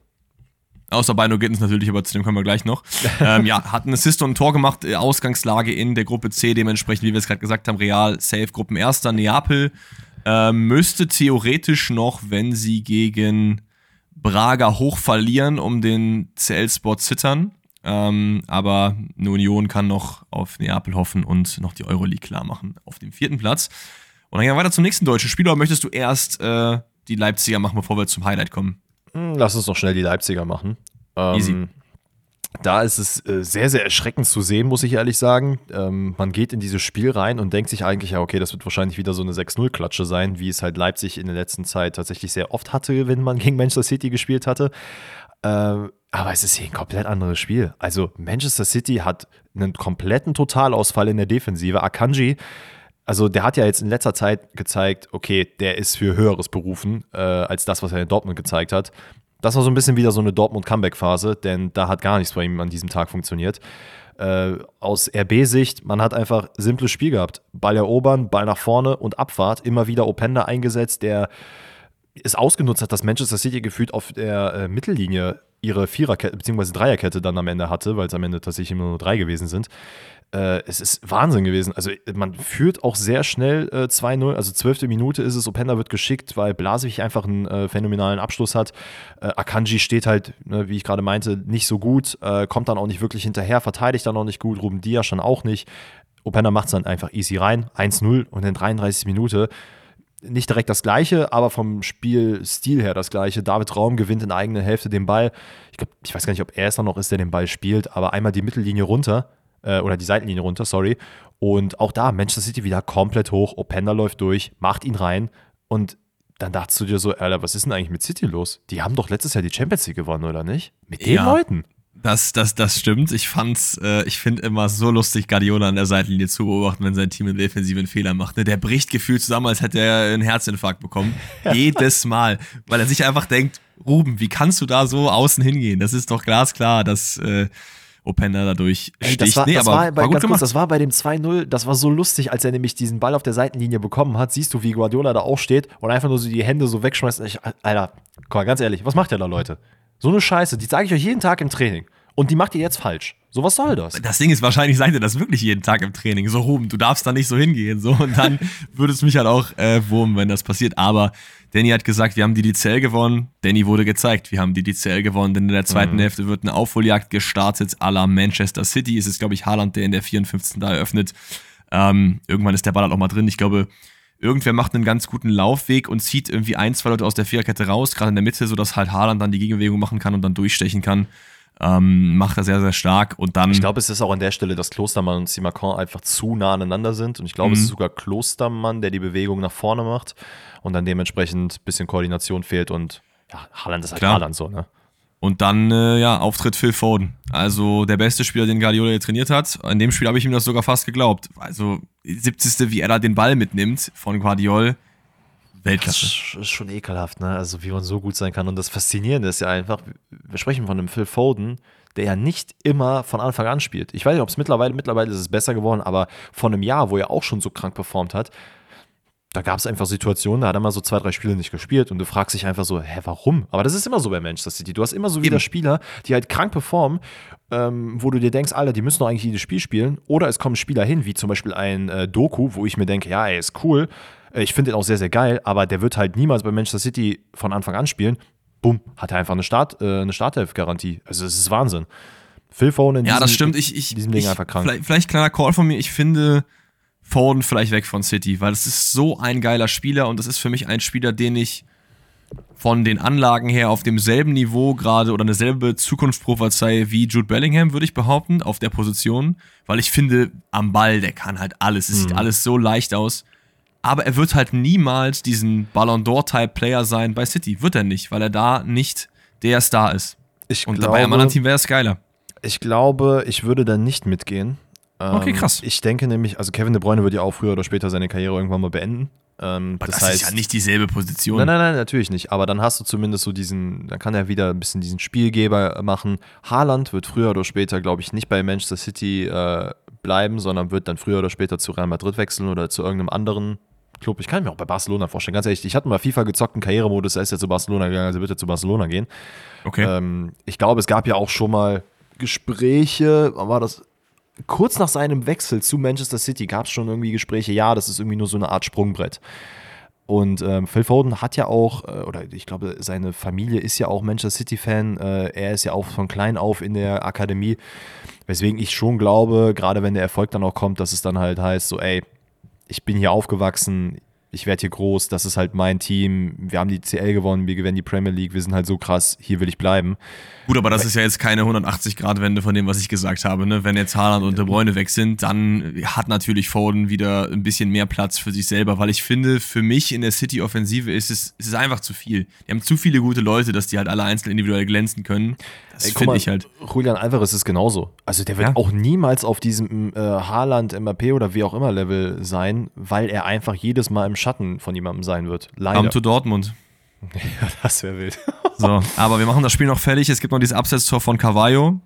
Außer Bino Gittens natürlich, aber zu dem kommen wir gleich noch. [LAUGHS] ähm, ja, hat einen Assist und ein Tor gemacht, äh, Ausgangslage in der Gruppe C, dementsprechend, wie wir es gerade gesagt haben, Real, Safe, Gruppenerster, Neapel ähm, müsste theoretisch noch, wenn sie gegen Braga hoch verlieren, um den CL-Spot zittern. Ähm, aber eine Union kann noch auf Neapel hoffen und noch die Euroleague klar machen auf dem vierten Platz. Und dann gehen wir weiter zum nächsten deutschen Spieler. Oder möchtest du erst äh, die Leipziger machen, bevor wir zum Highlight kommen? Hm, Lass uns noch schnell die Leipziger machen. Ähm, Easy. Da ist es äh, sehr, sehr erschreckend zu sehen, muss ich ehrlich sagen. Ähm, man geht in dieses Spiel rein und denkt sich eigentlich, ja, okay, das wird wahrscheinlich wieder so eine 6-0-Klatsche sein, wie es halt Leipzig in der letzten Zeit tatsächlich sehr oft hatte, wenn man gegen Manchester City gespielt hatte. Ähm, aber es ist hier ein komplett anderes Spiel. Also Manchester City hat einen kompletten Totalausfall in der Defensive. Akanji, also der hat ja jetzt in letzter Zeit gezeigt, okay, der ist für Höheres berufen, äh, als das, was er in Dortmund gezeigt hat. Das war so ein bisschen wieder so eine Dortmund-Comeback-Phase, denn da hat gar nichts bei ihm an diesem Tag funktioniert. Äh, aus RB-Sicht, man hat einfach simples Spiel gehabt. Ball erobern, Ball nach vorne und Abfahrt. Immer wieder Openda eingesetzt, der es ausgenutzt hat, dass Manchester City gefühlt auf der äh, Mittellinie ihre Viererkette bzw. Dreierkette dann am Ende hatte, weil es am Ende tatsächlich immer nur drei gewesen sind. Äh, es ist Wahnsinn gewesen. Also man führt auch sehr schnell äh, 2-0. Also zwölfte Minute ist es, Openda wird geschickt, weil Blaswig einfach einen äh, phänomenalen Abschluss hat. Äh, Akanji steht halt, ne, wie ich gerade meinte, nicht so gut, äh, kommt dann auch nicht wirklich hinterher, verteidigt dann auch nicht gut, Ruben Diaz schon auch nicht. Openda macht es dann einfach easy rein, 1-0 und in 33 Minute nicht direkt das gleiche, aber vom Spielstil her das gleiche. David Raum gewinnt in der eigenen Hälfte den Ball. Ich glaube, ich weiß gar nicht, ob er es dann noch ist, der den Ball spielt, aber einmal die Mittellinie runter äh, oder die Seitenlinie runter, sorry. Und auch da Manchester City wieder komplett hoch. Openda läuft durch, macht ihn rein und dann dachtest du dir so, Alter, was ist denn eigentlich mit City los? Die haben doch letztes Jahr die Champions League gewonnen, oder nicht? Mit den Ja. Leuten. Das, das, das stimmt. Ich fand's, äh, ich finde immer so lustig, Guardiola an der Seitenlinie zu beobachten, wenn sein Team in defensiven Fehler macht. Ne? Der bricht gefühlt zusammen, als hätte er einen Herzinfarkt bekommen. [LAUGHS] Jedes Mal. Weil er sich einfach denkt, Ruben, wie kannst du da so außen hingehen? Das ist doch glasklar, dass äh, Openda dadurch Ey, sticht. das war, nee, das aber war, bei, war gut kurz, das war bei dem 2-0, das war so lustig, als er nämlich diesen Ball auf der Seitenlinie bekommen hat. Siehst du, wie Guardiola da auch steht und einfach nur so die Hände so wegschmeißt. Ich, Alter, guck mal, ganz ehrlich, was macht der da, Leute? So eine Scheiße, die sage ich euch jeden Tag im Training. Und die macht ihr jetzt falsch. So, was soll das? Das Ding ist, wahrscheinlich sagt er das wirklich jeden Tag im Training. So, Ruben, du darfst da nicht so hingehen. So, und dann [LAUGHS] würde es mich halt auch äh, wurmen, wenn das passiert. Aber Danny hat gesagt, wir haben die DCL gewonnen. Danny wurde gezeigt, wir haben die DCL gewonnen, denn in der zweiten mhm. Hälfte wird eine Aufholjagd gestartet à la Manchester City. Es ist, glaube ich, Haaland, der in der 54. da eröffnet. Ähm, irgendwann ist der Ball halt auch mal drin. Ich glaube, irgendwer macht einen ganz guten Laufweg und zieht irgendwie ein, zwei Leute aus der Viererkette raus, gerade in der Mitte, sodass halt Haaland dann die Gegenbewegung machen kann und dann durchstechen kann. Ähm, macht er sehr, sehr stark. Und dann. Ich glaube, es ist auch an der Stelle, dass Klostermann und Simakon einfach zu nah aneinander sind. Und ich glaube, mhm. es ist sogar Klostermann, der die Bewegung nach vorne macht und dann dementsprechend ein bisschen Koordination fehlt. Und ja, Haaland ist halt Klar. Haaland so, ne? Und dann, äh, ja, Auftritt Phil Foden. Also der beste Spieler, den Guardiola hier trainiert hat. In dem Spiel habe ich ihm das sogar fast geglaubt. Also 70. wie er da den Ball mitnimmt von Guardiola. Weltklasse. Das ist schon ekelhaft, ne? Also wie man so gut sein kann. Und das Faszinierende ist ja einfach, wir sprechen von einem Phil Foden, der ja nicht immer von Anfang an spielt. Ich weiß nicht, ob es mittlerweile, mittlerweile ist es besser geworden, aber von einem Jahr, wo er auch schon so krank performt hat, da gab es einfach Situationen, da hat er mal so zwei, drei Spiele nicht gespielt und du fragst dich einfach so, hä, warum? Aber das ist immer so bei Manchester City. Du hast immer so wieder Eben. Spieler, die halt krank performen, ähm, wo du dir denkst, Alter, die müssen doch eigentlich jedes Spiel spielen. Oder es kommen Spieler hin, wie zum Beispiel ein äh, Doku, wo ich mir denke, ja, er ist cool. Äh, ich finde ihn auch sehr, sehr geil, aber der wird halt niemals bei Manchester City von Anfang an spielen. Bumm, hat er einfach eine, Start, äh, eine Startelf-Garantie. Also, es ist Wahnsinn. Phil Foden in ja, diesem, das stimmt. Ich, ich, diesem Ding ich, einfach krank. Vielleicht, vielleicht kleiner Call von mir. Ich finde Foden vielleicht weg von City, weil das ist so ein geiler Spieler und das ist für mich ein Spieler, den ich von den Anlagen her auf demselben Niveau gerade oder eine selbe Zukunft prophezeie wie Jude Bellingham, würde ich behaupten, auf der Position, weil ich finde, am Ball, der kann halt alles. Es mhm. sieht alles so leicht aus. Aber er wird halt niemals diesen Ballon d'Or-Type-Player sein bei City. Wird er nicht, weil er da nicht der Star ist. Ich und glaube, bei einem anderen Team wäre es geiler. Ich glaube, ich würde da nicht mitgehen. Okay, ähm, krass. Ich denke nämlich, also Kevin De Bruyne wird ja auch früher oder später seine Karriere irgendwann mal beenden. Ähm, das, das heißt, ist ja nicht dieselbe Position. Nein, nein, nein, natürlich nicht. Aber dann hast du zumindest so diesen, dann kann er wieder ein bisschen diesen Spielgeber machen. Haaland wird früher oder später, glaube ich, nicht bei Manchester City äh, bleiben, sondern wird dann früher oder später zu Real Madrid wechseln oder zu irgendeinem anderen Club. Ich kann mir auch bei Barcelona vorstellen. Ganz ehrlich, ich hatte mal FIFA gezockt im Karrieremodus, er ist ja zu Barcelona gegangen, also bitte zu Barcelona gehen. Okay. Ähm, ich glaube, es gab ja auch schon mal Gespräche, war das kurz nach seinem Wechsel zu Manchester City gab es schon irgendwie Gespräche, ja, das ist irgendwie nur so eine Art Sprungbrett. Und ähm, Phil Foden hat ja auch, äh, oder ich glaube, seine Familie ist ja auch Manchester City-Fan. Äh, er ist ja auch von klein auf in der Akademie. Weswegen ich schon glaube, gerade wenn der Erfolg dann auch kommt, dass es dann halt heißt, so, ey, ich bin hier aufgewachsen, ich werde hier groß, das ist halt mein Team, wir haben die CL gewonnen, wir gewinnen die Premier League, wir sind halt so krass, hier will ich bleiben. Gut, aber das ist ja jetzt keine 180-Grad-Wende von dem, was ich gesagt habe. Ne? Wenn jetzt Haaland und De Bruyne weg sind, dann hat natürlich Foden wieder ein bisschen mehr Platz für sich selber, weil ich finde, für mich in der City-Offensive ist es, ist es einfach zu viel. Die haben zu viele gute Leute, dass die halt alle einzeln individuell glänzen können. Das finde ich halt. Julian Alvarez ist genauso. Also der wird ja. auch niemals auf diesem äh, Haaland, MAP oder wie auch immer Level sein, weil er einfach jedes Mal im Schatten von jemandem sein wird. Leider. Come to Dortmund. [LAUGHS] Ja, das wäre wild. so, aber wir machen das Spiel noch fertig. Es gibt noch dieses Absetztor von Carvalho.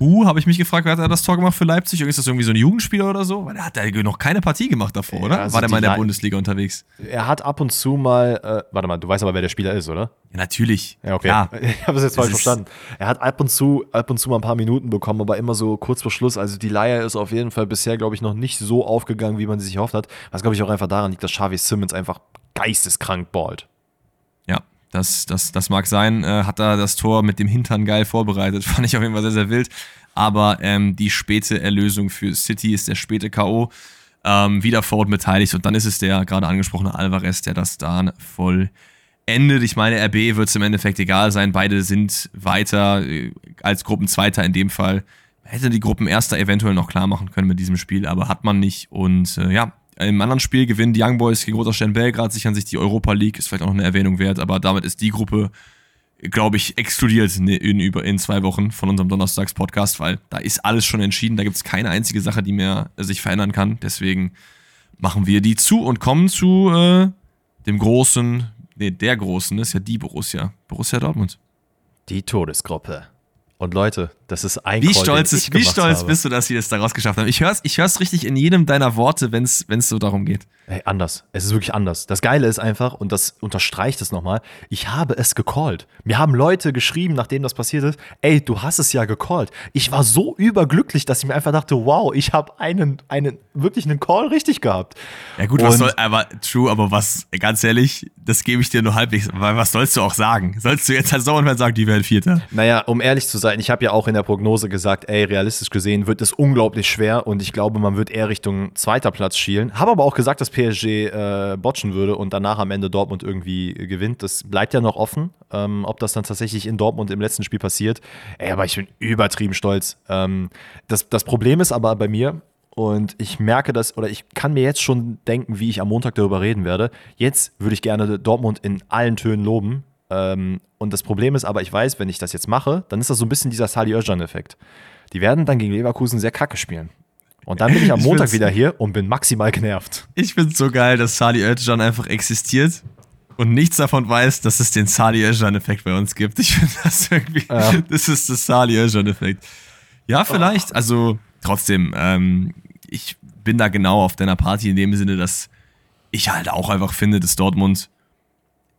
Hu, habe ich mich gefragt, wer hat er das Tor gemacht für Leipzig? Ist das irgendwie so ein Jugendspieler oder so? Weil er hat ja noch keine Partie gemacht davor, oder? Ja, also War der mal in der Le Bundesliga unterwegs? Er hat ab und zu mal, äh, warte mal, du weißt aber, wer der Spieler ist, oder? Ja, natürlich. Ja, okay. Ja. [LAUGHS] Ich habe es jetzt falsch verstanden. Er hat ab und zu, ab und zu mal ein paar Minuten bekommen, aber immer so kurz vor Schluss. Also die Leier ist auf jeden Fall bisher, glaube ich, noch nicht so aufgegangen, wie man sich erhofft hat. Was, glaube ich, auch einfach daran liegt, dass Xavi Simmons einfach geisteskrank ballt. Das, das, das mag sein. Äh, hat da das Tor mit dem Hintern geil vorbereitet. [LAUGHS] Fand ich auf jeden Fall sehr, sehr wild. Aber ähm, die späte Erlösung für City ist der späte K.O. Ähm, wieder Ford beteiligt und dann ist es der gerade angesprochene Alvarez, der das dann voll endet. Ich meine, RB wird es im Endeffekt egal sein. Beide sind weiter äh, als Gruppenzweiter in dem Fall. Hätte die Gruppenerster eventuell noch klar machen können mit diesem Spiel, aber hat man nicht. Und äh, ja, im anderen Spiel gewinnen die Young Boys gegen Roter Stern Belgrad, sichern sich die Europa League, ist vielleicht auch noch eine Erwähnung wert, aber damit ist die Gruppe glaube ich, exkludiert in, in, in zwei Wochen von unserem Donnerstags-Podcast, weil da ist alles schon entschieden. Da gibt es keine einzige Sache, die mehr sich verändern kann. Deswegen machen wir die zu und kommen zu äh, dem großen, nee, der großen, das ist ja die Borussia. Borussia Dortmund. Die Todesgruppe. Und Leute, das ist ein Wie Call, stolz, wie stolz bist du, dass sie das da rausgeschafft haben? Ich hör's, ich hör's richtig in jedem deiner Worte, wenn es so darum geht. Ey, anders. Es ist wirklich anders. Das Geile ist einfach, und das unterstreicht es nochmal, ich habe es gecallt. Mir haben Leute geschrieben, nachdem das passiert ist, ey, du hast es ja gecallt. Ich war so überglücklich, dass ich mir einfach dachte, wow, ich habe einen, einen, wirklich einen Call richtig gehabt. Ja gut, was soll, aber true, aber was, ganz ehrlich, das gebe ich dir nur halbwegs, weil was sollst du auch sagen? Sollst du jetzt als Sommerfan sagen, die werden Vierter? Naja, um ehrlich zu sein, ich habe ja auch in der Prognose gesagt, ey, realistisch gesehen wird es unglaublich schwer und ich glaube, man wird eher Richtung zweiter Platz schielen. Habe aber auch gesagt, dass PSG äh, botchen würde und danach am Ende Dortmund irgendwie gewinnt. Das bleibt ja noch offen, ähm, ob das dann tatsächlich in Dortmund im letzten Spiel passiert. Ey, aber ich bin übertrieben stolz. Ähm, das, das Problem ist aber bei mir, und ich merke das, oder ich kann mir jetzt schon denken, wie ich am Montag darüber reden werde. Jetzt würde ich gerne Dortmund in allen Tönen loben. Ähm, und das Problem ist aber, ich weiß, wenn ich das jetzt mache, dann ist das so ein bisschen dieser Sali Özcan-Effekt. Die werden dann gegen Leverkusen sehr kacke spielen. Und dann bin ich am Montag wieder hier und bin maximal genervt. Ich finde es so geil, dass Sali Özcan einfach existiert und nichts davon weiß, dass es den Sali Özcan-Effekt bei uns gibt. Ich finde das irgendwie, ja. das ist das Sali Özcan-Effekt. Ja, vielleicht. Oh. Also trotzdem, ähm, ich bin da genau auf deiner Party in dem Sinne, dass ich halt auch einfach finde, dass Dortmund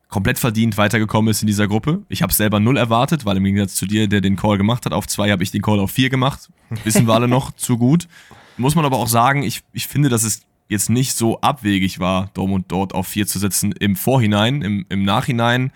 komplett verdient weitergekommen ist in dieser Gruppe. Ich habe selber null erwartet, weil im Gegensatz zu dir, der den Call gemacht hat, auf zwei habe ich den Call auf vier gemacht. Wissen wir alle noch zu gut. Muss man aber auch sagen, ich, ich finde, dass es jetzt nicht so abwegig war, Dortmund dort auf vier zu setzen im Vorhinein, im, im Nachhinein.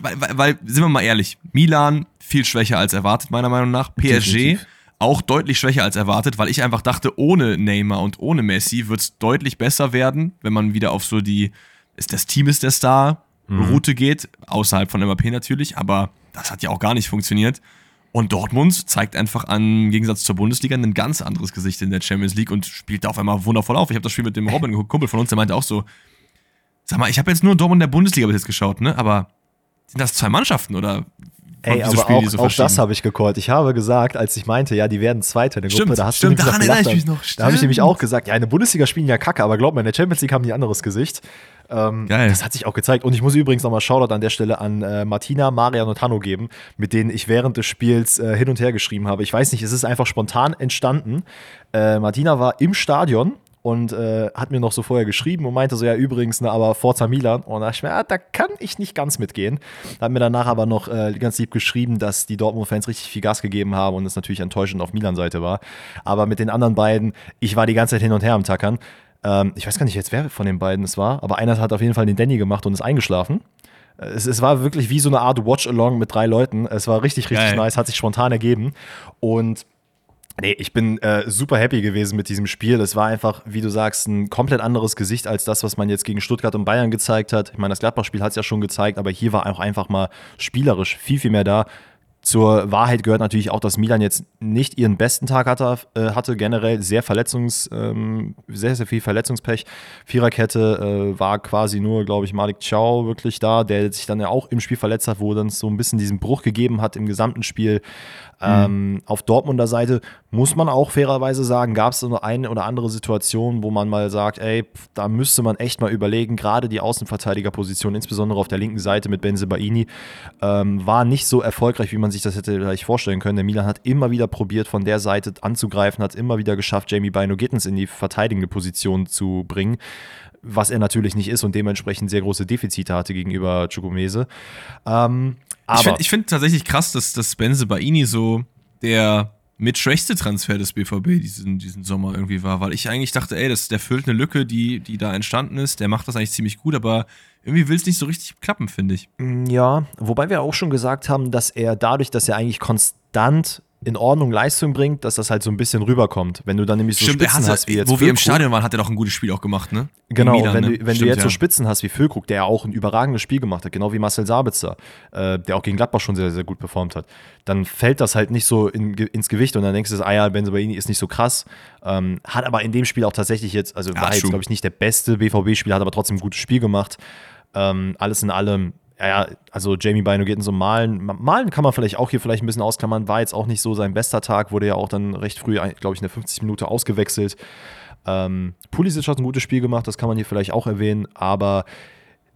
Weil, weil, weil, sind wir mal ehrlich, Milan viel schwächer als erwartet, meiner Meinung nach. PSG Definitiv. auch deutlich schwächer als erwartet, weil ich einfach dachte, ohne Neymar und ohne Messi wird es deutlich besser werden, wenn man wieder auf so die, ist das Team ist der Star, mhm. Route geht, außerhalb von MAP natürlich, aber das hat ja auch gar nicht funktioniert. Und Dortmund zeigt einfach an, im Gegensatz zur Bundesliga ein ganz anderes Gesicht in der Champions League und spielt da auf einmal wundervoll auf. Ich habe das Spiel mit dem Robin [LAUGHS] Kumpel von uns, der meinte auch so, sag mal, ich habe jetzt nur Dortmund in der Bundesliga bis jetzt geschaut, ne? Aber sind das zwei Mannschaften oder Ey, aber Spiele, auch, so auch das habe ich gecallt. Ich habe gesagt, als ich meinte, ja, die werden Zweiter in der stimmt, Gruppe, da hast stimmt, du daran erinnere ich mich noch. Da habe ich nämlich auch gesagt, ja, in der Bundesliga spielen ja Kacke, aber glaub mir, in der Champions League haben die ein anderes Gesicht. Ähm, Geil. Das hat sich auch gezeigt. Und ich muss übrigens nochmal Shoutout an der Stelle an äh, Martina, Marian und Hanno geben, mit denen ich während des Spiels äh, hin und her geschrieben habe. Ich weiß nicht, es ist einfach spontan entstanden. Äh, Martina war im Stadion und äh, hat mir noch so vorher geschrieben und meinte so, ja, übrigens, ne, aber Forza Milan. Und da dachte ich mir, ah, da kann ich nicht ganz mitgehen. Hat mir danach aber noch äh, ganz lieb geschrieben, dass die Dortmund-Fans richtig viel Gas gegeben haben und es natürlich enttäuschend auf Milan-Seite war. Aber mit den anderen beiden, ich war die ganze Zeit hin und her am Tackern. Ähm, ich weiß gar nicht jetzt, wer von den beiden es war, aber einer hat auf jeden Fall den Danny gemacht und ist eingeschlafen. Es, es, war wirklich wie so eine Art Watch-Along mit drei Leuten. Es war richtig, richtig Geil. nice, hat sich spontan ergeben. Und Nee, ich bin äh, super happy gewesen mit diesem Spiel. Es war einfach, wie du sagst, ein komplett anderes Gesicht als das, was man jetzt gegen Stuttgart und Bayern gezeigt hat. Ich meine, das Gladbach-Spiel hat es ja schon gezeigt, aber hier war auch einfach mal spielerisch viel, viel mehr da. Zur Wahrheit gehört natürlich auch, dass Milan jetzt nicht ihren besten Tag hatte, äh, hatte generell sehr Verletzungs, ähm, sehr, sehr viel Verletzungspech. Viererkette äh, war quasi nur, glaube ich, Malik Chow wirklich da, der sich dann ja auch im Spiel verletzt hat, wo dann so ein bisschen diesen Bruch gegeben hat im gesamten Spiel. Ähm, mhm. Auf Dortmunder Seite muss man auch fairerweise sagen, gab es so eine oder andere Situation, wo man mal sagt, ey, da müsste man echt mal überlegen, gerade die Außenverteidigerposition, insbesondere auf der linken Seite mit Benzebaini, ähm, war nicht so erfolgreich, wie man sich das hätte vielleicht vorstellen können. Der Milan hat immer wieder probiert, von der Seite anzugreifen, hat immer wieder geschafft, Jamie Bino Gittens in die verteidigende Position zu bringen was er natürlich nicht ist und dementsprechend sehr große Defizite hatte gegenüber Chukwumese. Ähm, aber ich finde find tatsächlich krass, dass, dass Benze Baini so der mit schwächste Transfer des BVB diesen, diesen Sommer irgendwie war, weil ich eigentlich dachte, ey, das, der füllt eine Lücke, die, die da entstanden ist, der macht das eigentlich ziemlich gut, aber irgendwie will es nicht so richtig klappen, finde ich. Ja, wobei wir auch schon gesagt haben, dass er dadurch, dass er eigentlich konstant in Ordnung Leistung bringt, dass das halt so ein bisschen rüberkommt. Wenn du dann nämlich so Stimmt, Spitzen hatte, hast wie jetzt. Wo Füllkrug, wir im Stadion waren, hat er doch ein gutes Spiel auch gemacht, ne? Genau, Milan, wenn, ne? du, wenn Stimmt, du jetzt ja. so Spitzen hast wie Füllkrug, der ja auch ein überragendes Spiel gemacht hat, genau wie Marcel Sabitzer, äh, der auch gegen Gladbach schon sehr, sehr gut performt hat, dann fällt das halt nicht so in, ins Gewicht und dann denkst du, ah ja, Benzobaini ist nicht so krass. Ähm, hat aber in dem Spiel auch tatsächlich jetzt, also ja, war jetzt, glaube ich, nicht der beste BVB-Spieler, hat aber trotzdem ein gutes Spiel gemacht. Ähm, alles in allem ja, also Jamie Bino geht in so Malen. Malen kann man vielleicht auch hier vielleicht ein bisschen ausklammern. War jetzt auch nicht so sein bester Tag, wurde ja auch dann recht früh, glaube ich, in der 50 Minute ausgewechselt. Ähm, Pulisic hat ein gutes Spiel gemacht, das kann man hier vielleicht auch erwähnen, aber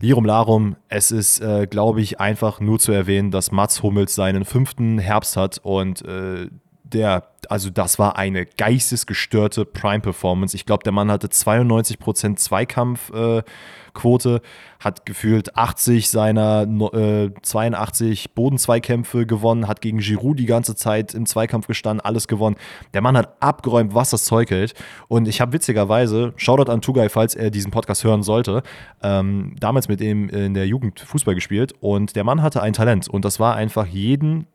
Lirum Larum, es ist, äh, glaube ich, einfach nur zu erwähnen, dass Mats Hummels seinen fünften Herbst hat und äh, der, also das war eine geistesgestörte Prime-Performance. Ich glaube, der Mann hatte 92% Zweikampfquote, hat gefühlt 80 seiner äh, 82 Bodenzweikämpfe gewonnen, hat gegen Giroud die ganze Zeit im Zweikampf gestanden, alles gewonnen. Der Mann hat abgeräumt, was das Zeug hält. Und ich habe witzigerweise, Shoutout an Tugay, falls er diesen Podcast hören sollte, ähm, damals mit ihm in der Jugend Fußball gespielt und der Mann hatte ein Talent und das war einfach jeden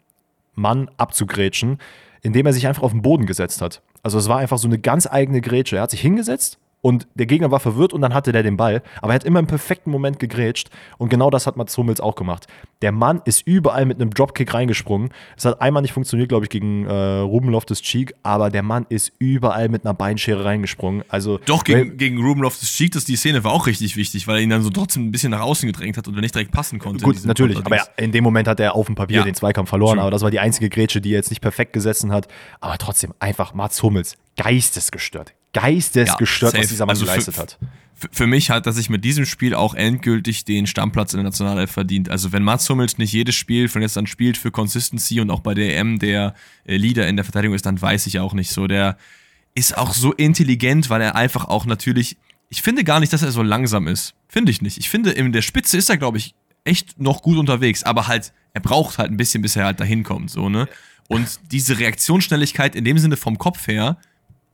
Mann abzugrätschen, indem er sich einfach auf den Boden gesetzt hat. Also es war einfach so eine ganz eigene Grätsche. Er hat sich hingesetzt und der Gegner war verwirrt und dann hatte der den Ball. Aber er hat immer im perfekten Moment gegrätscht und genau das hat Mats Hummels auch gemacht. Der Mann ist überall mit einem Dropkick reingesprungen. Es hat einmal nicht funktioniert, glaube ich, gegen äh, Ruben Loftus-Cheek, aber der Mann ist überall mit einer Beinschere reingesprungen. Also, Doch, gegen, gegen Ruben Loftus-Cheek, die Szene war auch richtig wichtig, weil er ihn dann so trotzdem ein bisschen nach außen gedrängt hat und er nicht direkt passen konnte. Gut, natürlich, aber in dem Moment hat er auf dem Papier Ja. den Zweikampf verloren, True. aber das war die einzige Grätsche, die er jetzt nicht perfekt gesessen hat. Aber trotzdem einfach Mats Hummels, geistesgestört. Geistesgestört, Ja, was dieser Mann Also für- geleistet hat. F- Für mich hat er sich mit diesem Spiel auch endgültig den Stammplatz in der Nationalelf verdient. Also wenn Mats Hummels nicht jedes Spiel von jetzt an spielt für Consistency und auch bei der EM der äh, Leader in der Verteidigung ist, dann weiß ich auch nicht so. Der ist auch so intelligent, weil er einfach auch natürlich. Ich finde gar nicht, dass er so langsam ist. Finde ich nicht. Ich finde, in der Spitze ist er, glaube ich, echt noch gut unterwegs, aber halt, er braucht halt ein bisschen, bis er halt dahin kommt, so, ne? Und diese Reaktionsschnelligkeit in dem Sinne vom Kopf her,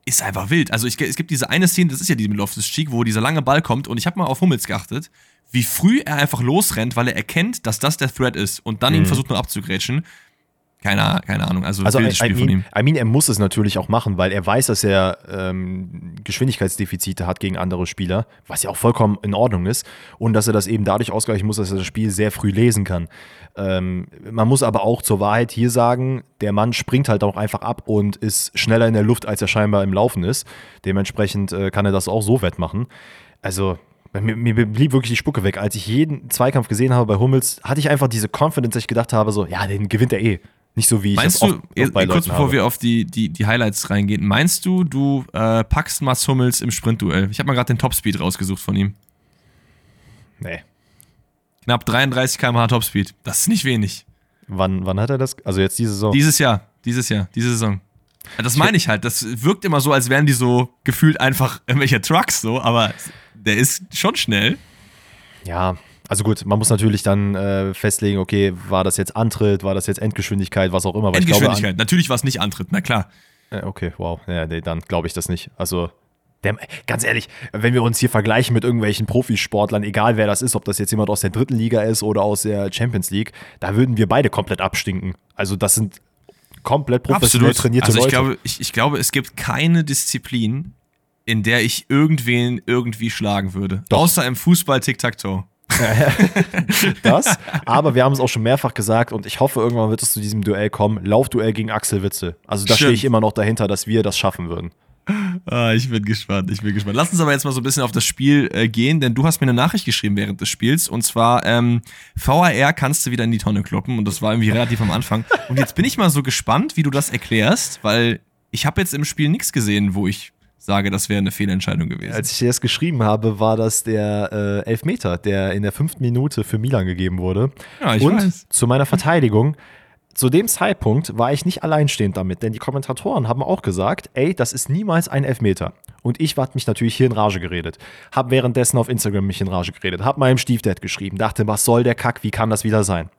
ist einfach wild. Also ich, es gibt diese eine Szene, das ist ja die mit Loftus Cheek, wo dieser lange Ball kommt und ich habe mal auf Hummels geachtet, wie früh er einfach losrennt, weil er erkennt, dass das der Threat ist und dann ihn versucht nur abzugrätschen. Keine, keine Ahnung, also, Mhm. Also, I, wildes I, Spiel von mean, ihm. I mean, er muss es natürlich auch machen, weil er weiß, dass er ähm, Geschwindigkeitsdefizite hat gegen andere Spieler, was ja auch vollkommen in Ordnung ist. Und dass er das eben dadurch ausgleichen muss, dass er das Spiel sehr früh lesen kann. Ähm, man muss aber auch zur Wahrheit hier sagen, der Mann springt halt auch einfach ab und ist schneller in der Luft, als er scheinbar im Laufen ist. Dementsprechend äh, kann er das auch so wettmachen. Also, mir, mir blieb wirklich die Spucke weg. Als ich jeden Zweikampf gesehen habe bei Hummels, hatte ich einfach diese Confidence, dass ich gedacht habe, so, ja, den gewinnt er eh. Nicht so, wie ich Meinst das du, oft, bei kurz Leuten bevor habe. wir auf die, die, die Highlights reingehen, meinst du, du äh, packst Mats Hummels im Sprintduell? Ich habe mal gerade den Topspeed rausgesucht von ihm. Nee. Knapp 33 km/h Topspeed. Das ist nicht wenig. Wann, wann hat er das? Also jetzt diese Saison. Dieses Jahr, dieses Jahr, diese Saison. Das meine ich halt. Das wirkt immer so, als wären die so gefühlt einfach irgendwelche Trucks so, aber der ist schon schnell. ja, also gut, man muss natürlich dann äh, festlegen, okay, war das jetzt Antritt, war das jetzt Endgeschwindigkeit, was auch immer. Ich glaube, Endgeschwindigkeit. Natürlich war es nicht Antritt, na klar. äh, okay, wow. Ja, nee, dann glaube ich das nicht. Also, der, ganz ehrlich, wenn wir uns hier vergleichen mit irgendwelchen Profisportlern, egal wer das ist, ob das jetzt jemand aus der dritten Liga ist oder aus der Champions League, da würden wir beide komplett abstinken. Also, das sind komplett professionell trainierte Also ich Leute. glaube, ich, ich glaube, es gibt keine Disziplin, in der ich irgendwen irgendwie schlagen würde. Doch. Außer im Fußball Tic-Tac-Toe. [LAUGHS] das. Aber wir haben es auch schon mehrfach gesagt und ich hoffe, irgendwann wird es zu diesem Duell kommen. Laufduell gegen Axel Witzel. Also da stehe ich immer noch dahinter, dass wir das schaffen würden. Ah, ich bin gespannt, ich bin gespannt. Lass uns aber jetzt mal so ein bisschen auf das Spiel äh, gehen, denn du hast mir eine Nachricht geschrieben während des Spiels und zwar ähm, VAR kannst du wieder in die Tonne kloppen und das war irgendwie relativ am Anfang. Und jetzt bin ich mal so gespannt, wie du das erklärst, weil ich habe jetzt im Spiel nichts gesehen, wo ich sage, das wäre eine Fehlentscheidung gewesen. Als ich dir das geschrieben habe, war das der äh, Elfmeter, der in der fünften Minute für Milan gegeben wurde. Ja, ich und weiß. zu meiner Verteidigung, zu dem Zeitpunkt war ich nicht alleinstehend damit, denn die Kommentatoren haben auch gesagt, ey, das ist niemals ein Elfmeter. Und ich hat mich natürlich hier in Rage geredet. Hab währenddessen auf Instagram mich in Rage geredet. Hab meinem Stiefdad geschrieben, dachte, was soll der Kack, wie kann das wieder sein?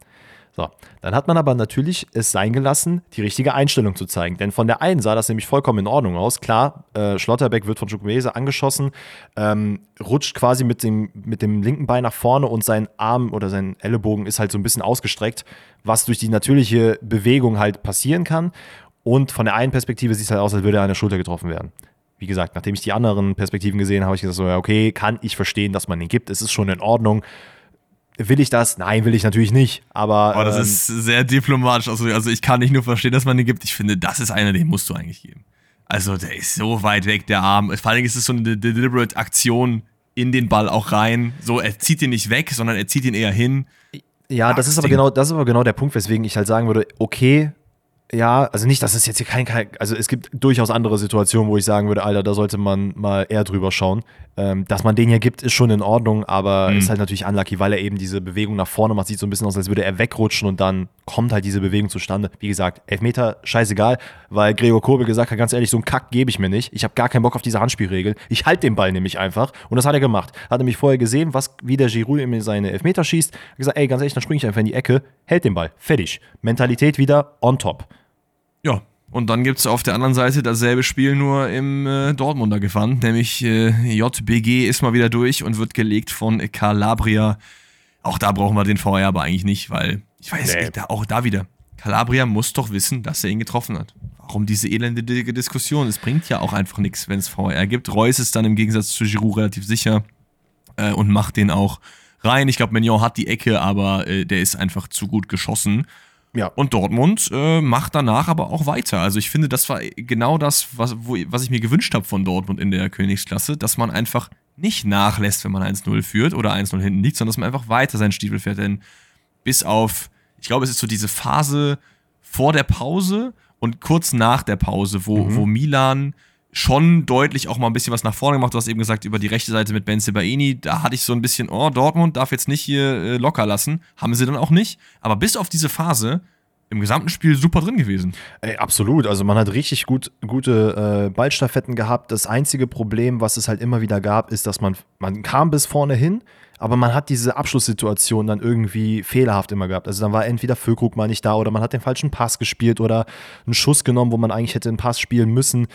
So, dann hat man aber natürlich es sein gelassen, die richtige Einstellung zu zeigen. Denn von der einen sah das nämlich vollkommen in Ordnung aus. Klar, äh, Schlotterbeck wird von Chukwueze angeschossen, ähm, rutscht quasi mit dem, mit dem linken Bein nach vorne und sein Arm oder sein Ellenbogen ist halt so ein bisschen ausgestreckt, was durch die natürliche Bewegung halt passieren kann. Und von der einen Perspektive sieht es halt aus, als würde er an der Schulter getroffen werden. Wie gesagt, nachdem ich die anderen Perspektiven gesehen habe, habe ich gesagt, so, ja, okay, kann ich verstehen, dass man den gibt. Es ist schon in Ordnung. Will ich das? Nein, will ich natürlich nicht. Aber Aber das ähm, ist sehr diplomatisch. Also, also ich kann nicht nur verstehen, dass man den gibt. Ich finde, das ist einer, den musst du eigentlich geben. Also der ist so weit weg, der Arm. Vor allem ist es so eine deliberate Aktion in den Ball auch rein. So, er zieht ihn nicht weg, sondern er zieht ihn eher hin. Ja, das ist aber genau, das ist aber genau der Punkt, weswegen ich halt sagen würde, okay, ja, also nicht, dass es jetzt hier kein, kein, also es gibt durchaus andere Situationen, wo ich sagen würde, Alter, da sollte man mal eher drüber schauen. Ähm, dass man den hier gibt, ist schon in Ordnung, aber Mhm. ist halt natürlich unlucky, weil er eben diese Bewegung nach vorne macht. Sieht so ein bisschen aus, als würde er wegrutschen und dann kommt halt diese Bewegung zustande. Wie gesagt, Elfmeter, scheißegal, weil Gregor Kobel gesagt hat, ganz ehrlich, so einen Kack gebe ich mir nicht. Ich habe gar keinen Bock auf diese Handspielregel. Ich halte den Ball nämlich einfach. Und das hat er gemacht. Hat nämlich vorher gesehen, was, wie der Giroud ihm seine Elfmeter schießt. Hat gesagt, ey, ganz ehrlich, dann springe ich einfach in die Ecke, hält den Ball. Fertig. Mentalität wieder on top. Ja. Und dann gibt es auf der anderen Seite dasselbe Spiel nur im äh, Dortmunder Gewand, nämlich äh, JBG ist mal wieder durch und wird gelegt von Calabria. Auch da brauchen wir den VR aber eigentlich nicht, weil ich weiß Nee. nicht, da, auch da wieder. Calabria muss doch wissen, dass er ihn getroffen hat. Warum diese elendige Diskussion? Es bringt ja auch einfach nichts, wenn es VR gibt. Reus ist dann im Gegensatz zu Giroud relativ sicher äh, und macht den auch rein. Ich glaube, Mignon hat die Ecke, aber äh, der ist einfach zu gut geschossen. Ja. Und Dortmund äh, macht danach aber auch weiter. Also ich finde, das war genau das, was, wo, was ich mir gewünscht habe von Dortmund in der Königsklasse, dass man einfach nicht nachlässt, wenn man 1-0 führt oder 1-0 hinten liegt, sondern dass man einfach weiter seinen Stiefel fährt. Denn bis auf, ich glaube, es ist so diese Phase vor der Pause und kurz nach der Pause, wo, wo Milan schon deutlich auch mal ein bisschen was nach vorne gemacht. Du hast eben gesagt, über die rechte Seite mit Ben Sebaini, da hatte ich so ein bisschen, oh, Dortmund darf jetzt nicht hier äh, locker lassen. Haben sie dann auch nicht. Aber bis auf diese Phase im gesamten Spiel super drin gewesen. Ey, absolut. Also man hat richtig gut, gute äh, Ballstaffetten gehabt. Das einzige Problem, was es halt immer wieder gab, ist, dass man, man kam bis vorne hin, aber man hat diese Abschlusssituation dann irgendwie fehlerhaft immer gehabt. Also dann war entweder Füllkrug mal nicht da oder man hat den falschen Pass gespielt oder einen Schuss genommen, wo man eigentlich hätte einen Pass spielen müssen.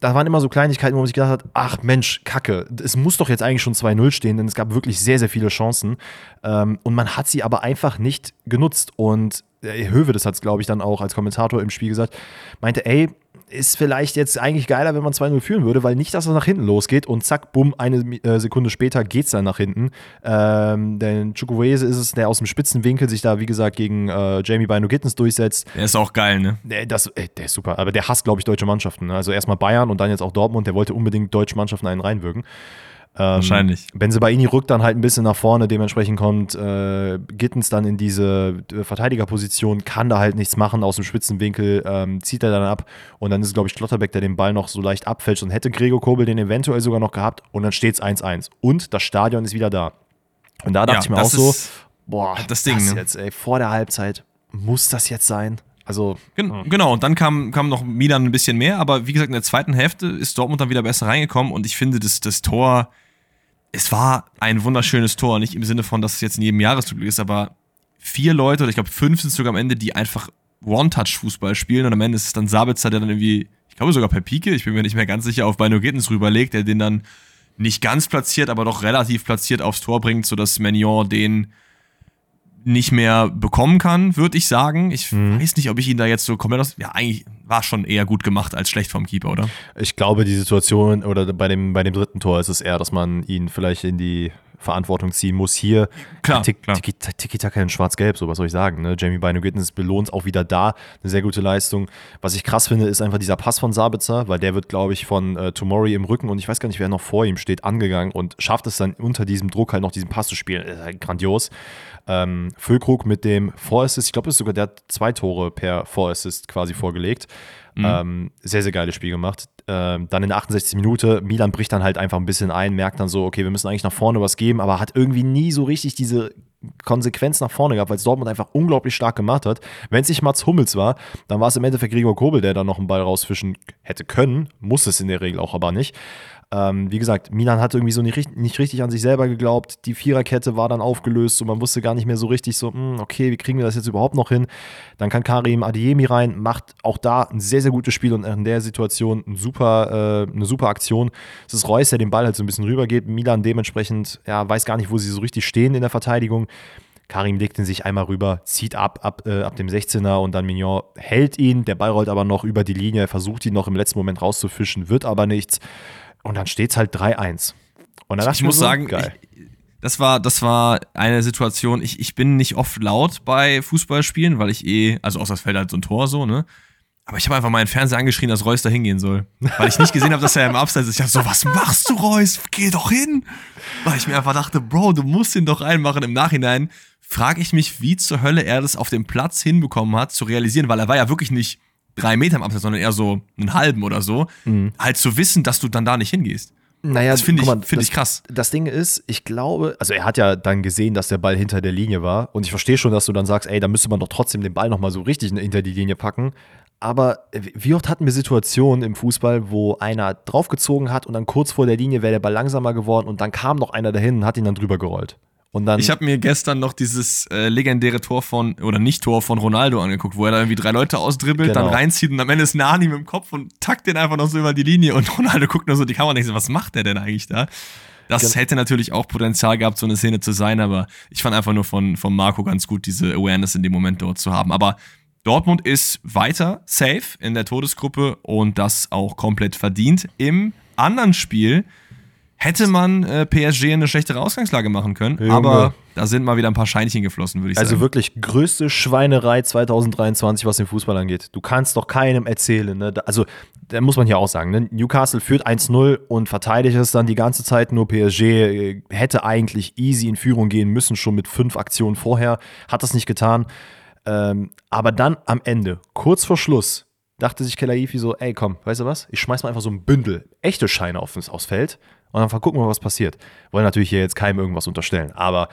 Da waren immer so Kleinigkeiten, wo man sich gedacht hat, ach Mensch, Kacke, es muss doch jetzt eigentlich schon 2-0 stehen, denn es gab wirklich sehr, sehr viele Chancen. Ähm, und man hat sie aber einfach nicht genutzt. Und äh, Höwe, das hat es, glaube ich, dann auch als Kommentator im Spiel gesagt, meinte, ey, ist vielleicht jetzt eigentlich geiler, wenn man 2-0 führen würde, weil nicht, dass es nach hinten losgeht und zack, bumm, eine äh, Sekunde später geht es dann nach hinten. Ähm, denn Chukwueze ist es, der aus dem Spitzenwinkel sich da, wie gesagt, gegen äh, Jamie Bino Gittens durchsetzt. Der ist auch geil, ne? Der, das, ey, der ist super, aber der hasst, glaube ich, deutsche Mannschaften. Ne? Also erstmal Bayern und dann jetzt auch Dortmund. Der wollte unbedingt deutsche Mannschaften einen reinwirken. Ähm, Wahrscheinlich. Benzebaini rückt dann halt ein bisschen nach vorne, dementsprechend kommt äh, Gittens dann in diese äh, Verteidigerposition, kann da halt nichts machen aus dem Spitzenwinkel, ähm, zieht er dann ab und dann ist glaube ich, Schlotterbeck, der den Ball noch so leicht abfälscht und hätte Gregor Kobel den eventuell sogar noch gehabt und dann steht es 1-1 und das Stadion ist wieder da. Und da dachte Ja, ich mir auch das so, boah, das Ding, ne? jetzt, ey, vor der Halbzeit, muss das jetzt sein? Also, Gen Genau, und dann kam, kam noch Milan ein bisschen mehr, aber wie gesagt, in der zweiten Hälfte ist Dortmund dann wieder besser reingekommen und ich finde, das, das Tor, es war ein wunderschönes Tor, nicht im Sinne von, dass es jetzt in jedem Jahresrückblick ist, aber vier Leute oder ich glaube fünf sind sogar am Ende, die einfach One-Touch-Fußball spielen und am Ende ist es dann Sabitzer, der dann irgendwie, ich glaube sogar per Pike, ich bin mir nicht mehr ganz sicher, auf Bino Gittens rüberlegt, der den dann nicht ganz platziert, aber doch relativ platziert aufs Tor bringt, sodass Magnon den nicht mehr bekommen kann, würde ich sagen. Ich weiß nicht, ob ich ihn da jetzt so komplett aus. Ja, eigentlich war schon eher gut gemacht als schlecht vom Keeper, oder? Ich glaube, die Situation oder bei dem, bei dem dritten Tor ist es eher, dass man ihn vielleicht in die Verantwortung ziehen muss. Hier, Klar, Tik- klar. Tiki- Tiki-Taka in Schwarz-Gelb, so was soll ich sagen. Ne? Jamie Bino Gittens belohnt auch wieder da. Eine sehr gute Leistung. Was ich krass finde, ist einfach dieser Pass von Sabitzer, weil der wird, glaube ich, von äh, Tomori im Rücken und ich weiß gar nicht, wer noch vor ihm steht, angegangen und schafft es dann unter diesem Druck halt noch diesen Pass zu spielen. Halt grandios. Ähm, Füllkrug mit dem Vorassist, ich glaube, das ist sogar der hat zwei Tore per Vorassist quasi vorgelegt. Ähm, sehr, sehr geiles Spiel gemacht. Ähm, dann in der 68. Minute, Milan bricht dann halt einfach ein bisschen ein, merkt dann so, okay, wir müssen eigentlich nach vorne was geben, aber hat irgendwie nie so richtig diese Konsequenz nach vorne gehabt, weil es Dortmund einfach unglaublich stark gemacht hat. Wenn es nicht Mats Hummels war, dann war es im Endeffekt Gregor Kobel, der da noch einen Ball rausfischen hätte können, muss es in der Regel auch aber nicht. Ähm, wie gesagt, Milan hat irgendwie so nicht, nicht richtig an sich selber geglaubt. Die Viererkette war dann aufgelöst und man wusste gar nicht mehr so richtig so, hm, okay, wie kriegen wir das jetzt überhaupt noch hin? Dann kann Karim Adiemi rein, macht auch da ein sehr, sehr gutes Spiel und in der Situation ein super, äh, eine super Aktion. Es ist Reus, der den Ball halt so ein bisschen rübergeht. Milan dementsprechend, ja, weiß gar nicht, wo sie so richtig stehen in der Verteidigung. Karim legt ihn sich einmal rüber, zieht ab, ab, äh, ab dem 16er und dann Mignon hält ihn. Der Ball rollt aber noch über die Linie, er versucht ihn noch im letzten Moment rauszufischen, wird aber nichts. Und dann steht es halt 3-1. Und dann dachte Ich muss so, sagen, geil. ich, das war, das war eine Situation, ich, ich bin nicht oft laut bei Fußballspielen, weil ich eh, also außer es fällt halt so ein Tor so, ne? Aber ich habe einfach meinen Fernseher angeschrien, dass Reus da hingehen soll. Weil ich nicht gesehen habe, dass er im Abseits ist. Ich dachte so, was machst du, Reus? Geh doch hin! Weil ich mir einfach dachte, Bro, du musst ihn doch reinmachen. Im Nachhinein frage ich mich, wie zur Hölle er das auf dem Platz hinbekommen hat, zu realisieren, weil er war ja wirklich nicht drei Meter im Abseits, sondern eher so einen halben oder so, Mhm. halt zu wissen, dass du dann da nicht hingehst. Naja, Das finde ich, mal, find das- ich krass. Das Ding ist, ich glaube, also er hat ja dann gesehen, dass der Ball hinter der Linie war. Und ich verstehe schon, dass du dann sagst, ey, da müsste man doch trotzdem den Ball nochmal so richtig hinter die Linie packen. Aber wie oft hatten wir Situationen im Fußball, wo einer draufgezogen hat und dann kurz vor der Linie wäre der Ball langsamer geworden und dann kam noch einer dahin und hat ihn dann drüber gerollt. Und dann, Ich habe mir gestern noch dieses äh, legendäre Tor von, oder Nicht-Tor von Ronaldo angeguckt, wo er da irgendwie drei Leute ausdribbelt, Genau. dann reinzieht und am Ende ist Nani mit dem Kopf und tackt den einfach noch so über die Linie und [LAUGHS] Ronaldo guckt nur so die Kamera und denkt so, was macht der denn eigentlich da? Das Gen- hätte natürlich auch Potenzial gehabt, so eine Szene zu sein, aber ich fand einfach nur von, von Marco ganz gut, diese Awareness in dem Moment dort zu haben. Aber Dortmund ist weiter safe in der Todesgruppe und das auch komplett verdient. Im anderen Spiel hätte man äh, PSG eine schlechtere Ausgangslage machen können, Junge. aber da sind mal wieder ein paar Scheinchen geflossen, würde ich also sagen. wirklich größte Schweinerei 2023, was den Fußball angeht. Du kannst doch keinem erzählen. Ne? Also, da muss man hier auch sagen, ne? Newcastle führt 1-0 und verteidigt es dann die ganze Zeit nur. PSG äh, hätte eigentlich easy in Führung gehen müssen, schon mit fünf Aktionen vorher. Hat das nicht getan. Ähm, aber dann am Ende, kurz vor Schluss, dachte sich Kelaifi so, ey komm, weißt du was? Ich schmeiß mal einfach so ein Bündel echte Scheine aufs, aufs Feld und dann gucken wir, was passiert. Wollen natürlich hier jetzt keinem irgendwas unterstellen, aber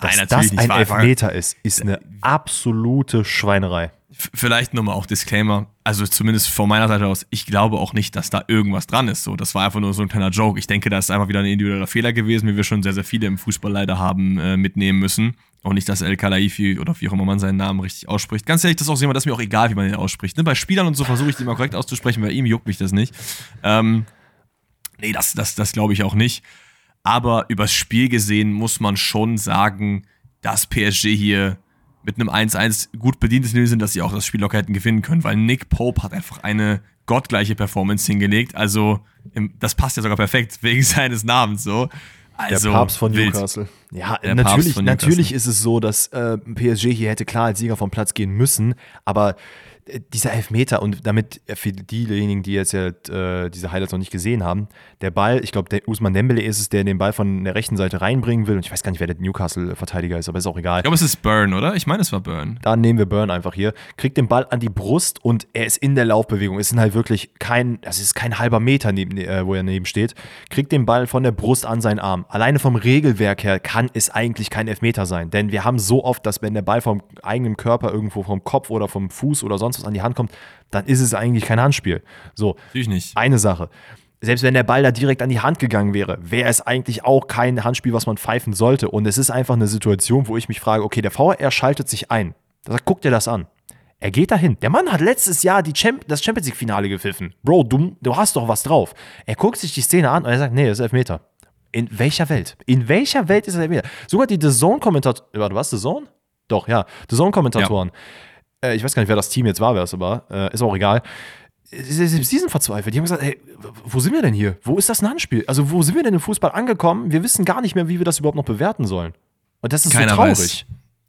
dass Nein, das ein Elfmeter ist, ist eine absolute Schweinerei. Vielleicht nochmal auch Disclaimer, also zumindest von meiner Seite aus, ich glaube auch nicht, dass da irgendwas dran ist. So, das war einfach nur so ein kleiner Joke. Ich denke, da ist einfach wieder ein individueller Fehler gewesen, wie wir schon sehr, sehr viele im Fußball leider haben äh, mitnehmen müssen. Und nicht, dass El Khalaifi oder wie auch immer man seinen Namen richtig ausspricht. Ganz ehrlich, das ist auch jemand, das ist mir auch egal, wie man den ausspricht. Ne? Bei Spielern und so versuche ich den immer korrekt auszusprechen, bei ihm juckt mich das nicht. Ähm, nee, das, das, das glaube ich auch nicht. Aber übers Spiel gesehen muss man schon sagen, dass PSG hier mit einem 1-1 gut bedient ist in dass sie auch das Spiel locker hätten gewinnen können, weil Nick Pope hat einfach eine gottgleiche Performance hingelegt. Also, das passt ja sogar perfekt wegen [LAUGHS] seines Namens so. Also, der Papst von wild. Newcastle. Ja, Der natürlich, Newcastle. natürlich ist es so, dass äh, PSG hier hätte klar als Sieger vom Platz gehen müssen, aber dieser Elfmeter und damit für diejenigen, die jetzt ja äh, diese Highlights noch nicht gesehen haben, der Ball, ich glaube, der Usman Dembele ist es, der den Ball von der rechten Seite reinbringen will und ich weiß gar nicht, wer der Newcastle-Verteidiger ist, aber ist auch egal. Ich glaube, es ist Burn, oder? Ich meine, es war Burn. Dann nehmen wir Burn einfach hier, kriegt den Ball an die Brust und er ist in der Laufbewegung. Es sind halt wirklich kein, das ist kein halber Meter, neben, äh, wo er neben steht. Kriegt den Ball von der Brust an seinen Arm. Alleine vom Regelwerk her kann es eigentlich kein Elfmeter sein. Denn wir haben so oft, dass wenn der Ball vom eigenen Körper irgendwo vom Kopf oder vom Fuß oder sonst was an die Hand kommt, dann ist es eigentlich kein Handspiel. So, Natürlich nicht. eine Sache. Selbst wenn der Ball da direkt an die Hand gegangen wäre, wäre es eigentlich auch kein Handspiel, was man pfeifen sollte. Und es ist einfach eine Situation, wo ich mich frage, okay, der VR schaltet sich ein. Da sagt, guck dir das an. Er geht dahin. Der Mann hat letztes Jahr Champ das Champions League-Finale gepfiffen. Bro, du, du hast doch was drauf. Er guckt sich die Szene an und er sagt, nee, das ist Elfmeter. In welcher Welt? In welcher Welt ist das Elfmeter? Sogar die The Zone-Kommentatoren, warte, was, The Zone? Doch, ja, The Zone-Kommentatoren. Äh, ich weiß gar nicht, wer das Team jetzt war, wer es war, äh, ist auch egal. Die sind verzweifelt. Die haben gesagt, ey, wo sind wir denn hier? Wo ist das ein Handspiel? Also, wo sind wir denn im Fußball angekommen? Wir wissen gar nicht mehr, wie wir das überhaupt noch bewerten sollen. Und das ist Keiner so traurig. weiß.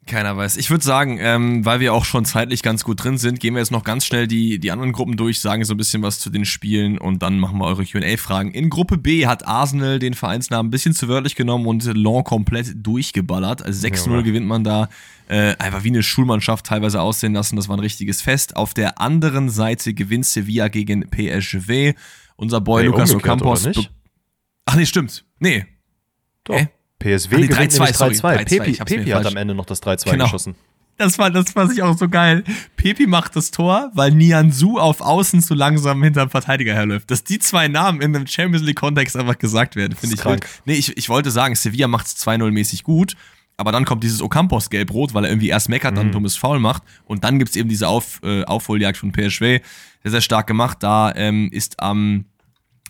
Keiner weiß. Ich würde sagen, ähm, weil wir auch schon zeitlich ganz gut drin sind, gehen wir jetzt noch ganz schnell die, die anderen Gruppen durch, sagen so ein bisschen was zu den Spielen und dann machen wir eure QA-Fragen. In Gruppe B hat Arsenal den Vereinsnamen ein bisschen zu wörtlich genommen und Lens komplett durchgeballert. Also 6-0 Junge. gewinnt man da. Äh, einfach wie eine Schulmannschaft teilweise aussehen lassen. Das war ein richtiges Fest. Auf der anderen Seite gewinnt Sevilla gegen PSV. Unser Boy Nee, Lucas Ocampos. Ach nee, stimmt. Nee. Doch. Hä? PSW Ah, nee, gewinnt 3-2, nämlich sorry, 3-2. 3-2, Pepi, Pepi hat am Ende noch das 3-2 Genau. geschossen. Das war, das fand ich auch so geil. Pepi macht das Tor, weil Nianzu auf Außen zu langsam hinterm Verteidiger herläuft. Dass die zwei Namen in einem Champions League-Kontext einfach gesagt werden, finde ich krank. Nee, ich, ich wollte sagen, Sevilla macht es 2-0 mäßig gut, aber dann kommt dieses Ocampos gelb-rot, weil er irgendwie erst meckert, Mhm. dann ein dummes Foul macht und dann gibt es eben diese auf, äh, Aufholjagd von PSV. Sehr, sehr stark gemacht. Da ähm, ist am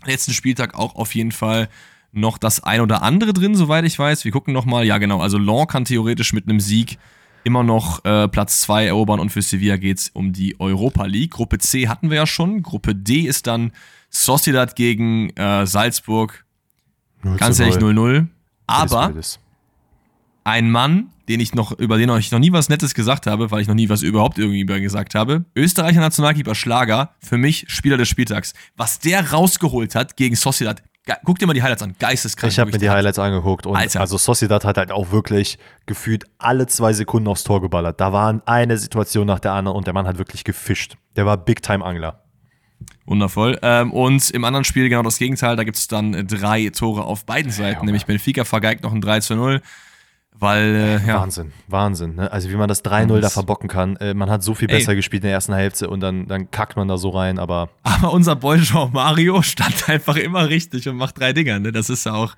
letzten Spieltag auch auf jeden Fall noch das ein oder andere drin, soweit ich weiß. Wir gucken nochmal. Ja, genau. Also Lens kann theoretisch mit einem Sieg immer noch äh, Platz 2 erobern und für Sevilla geht's um die Europa League. Gruppe C hatten wir ja schon. Gruppe D ist dann Sociedad gegen äh, Salzburg. Ganz ehrlich 0-0. Aber ein Mann, den ich noch, über den ich noch nie was Nettes gesagt habe, weil ich noch nie was überhaupt irgendwie über gesagt habe. Österreicher Nationalkeeper Schlager, für mich Spieler des Spieltags. Was der rausgeholt hat gegen Sociedad, guck dir mal die Highlights an. Geisteskrank. Ich habe mir die Highlights angeguckt und Alter. also Sociedad hat halt auch wirklich gefühlt alle zwei Sekunden aufs Tor geballert. Da war eine Situation nach der anderen und der Mann hat wirklich gefischt. Der war Big-Time-Angler. Wundervoll. Ähm, und im anderen Spiel genau das Gegenteil. Da gibt es dann drei Tore auf beiden Seiten. Ja, nämlich Benfica vergeigt noch ein 3 zu 0. Weil, äh, ja. Wahnsinn, Wahnsinn. Ne? Also, wie man das 3-0 da verbocken kann. Äh, man hat so viel besser Ey. gespielt in der ersten Hälfte und dann, dann kackt man da so rein, aber. Aber unser Boy Jean Mario [LAUGHS] stand einfach immer richtig und macht drei Dinger. Ne? Das ist ja auch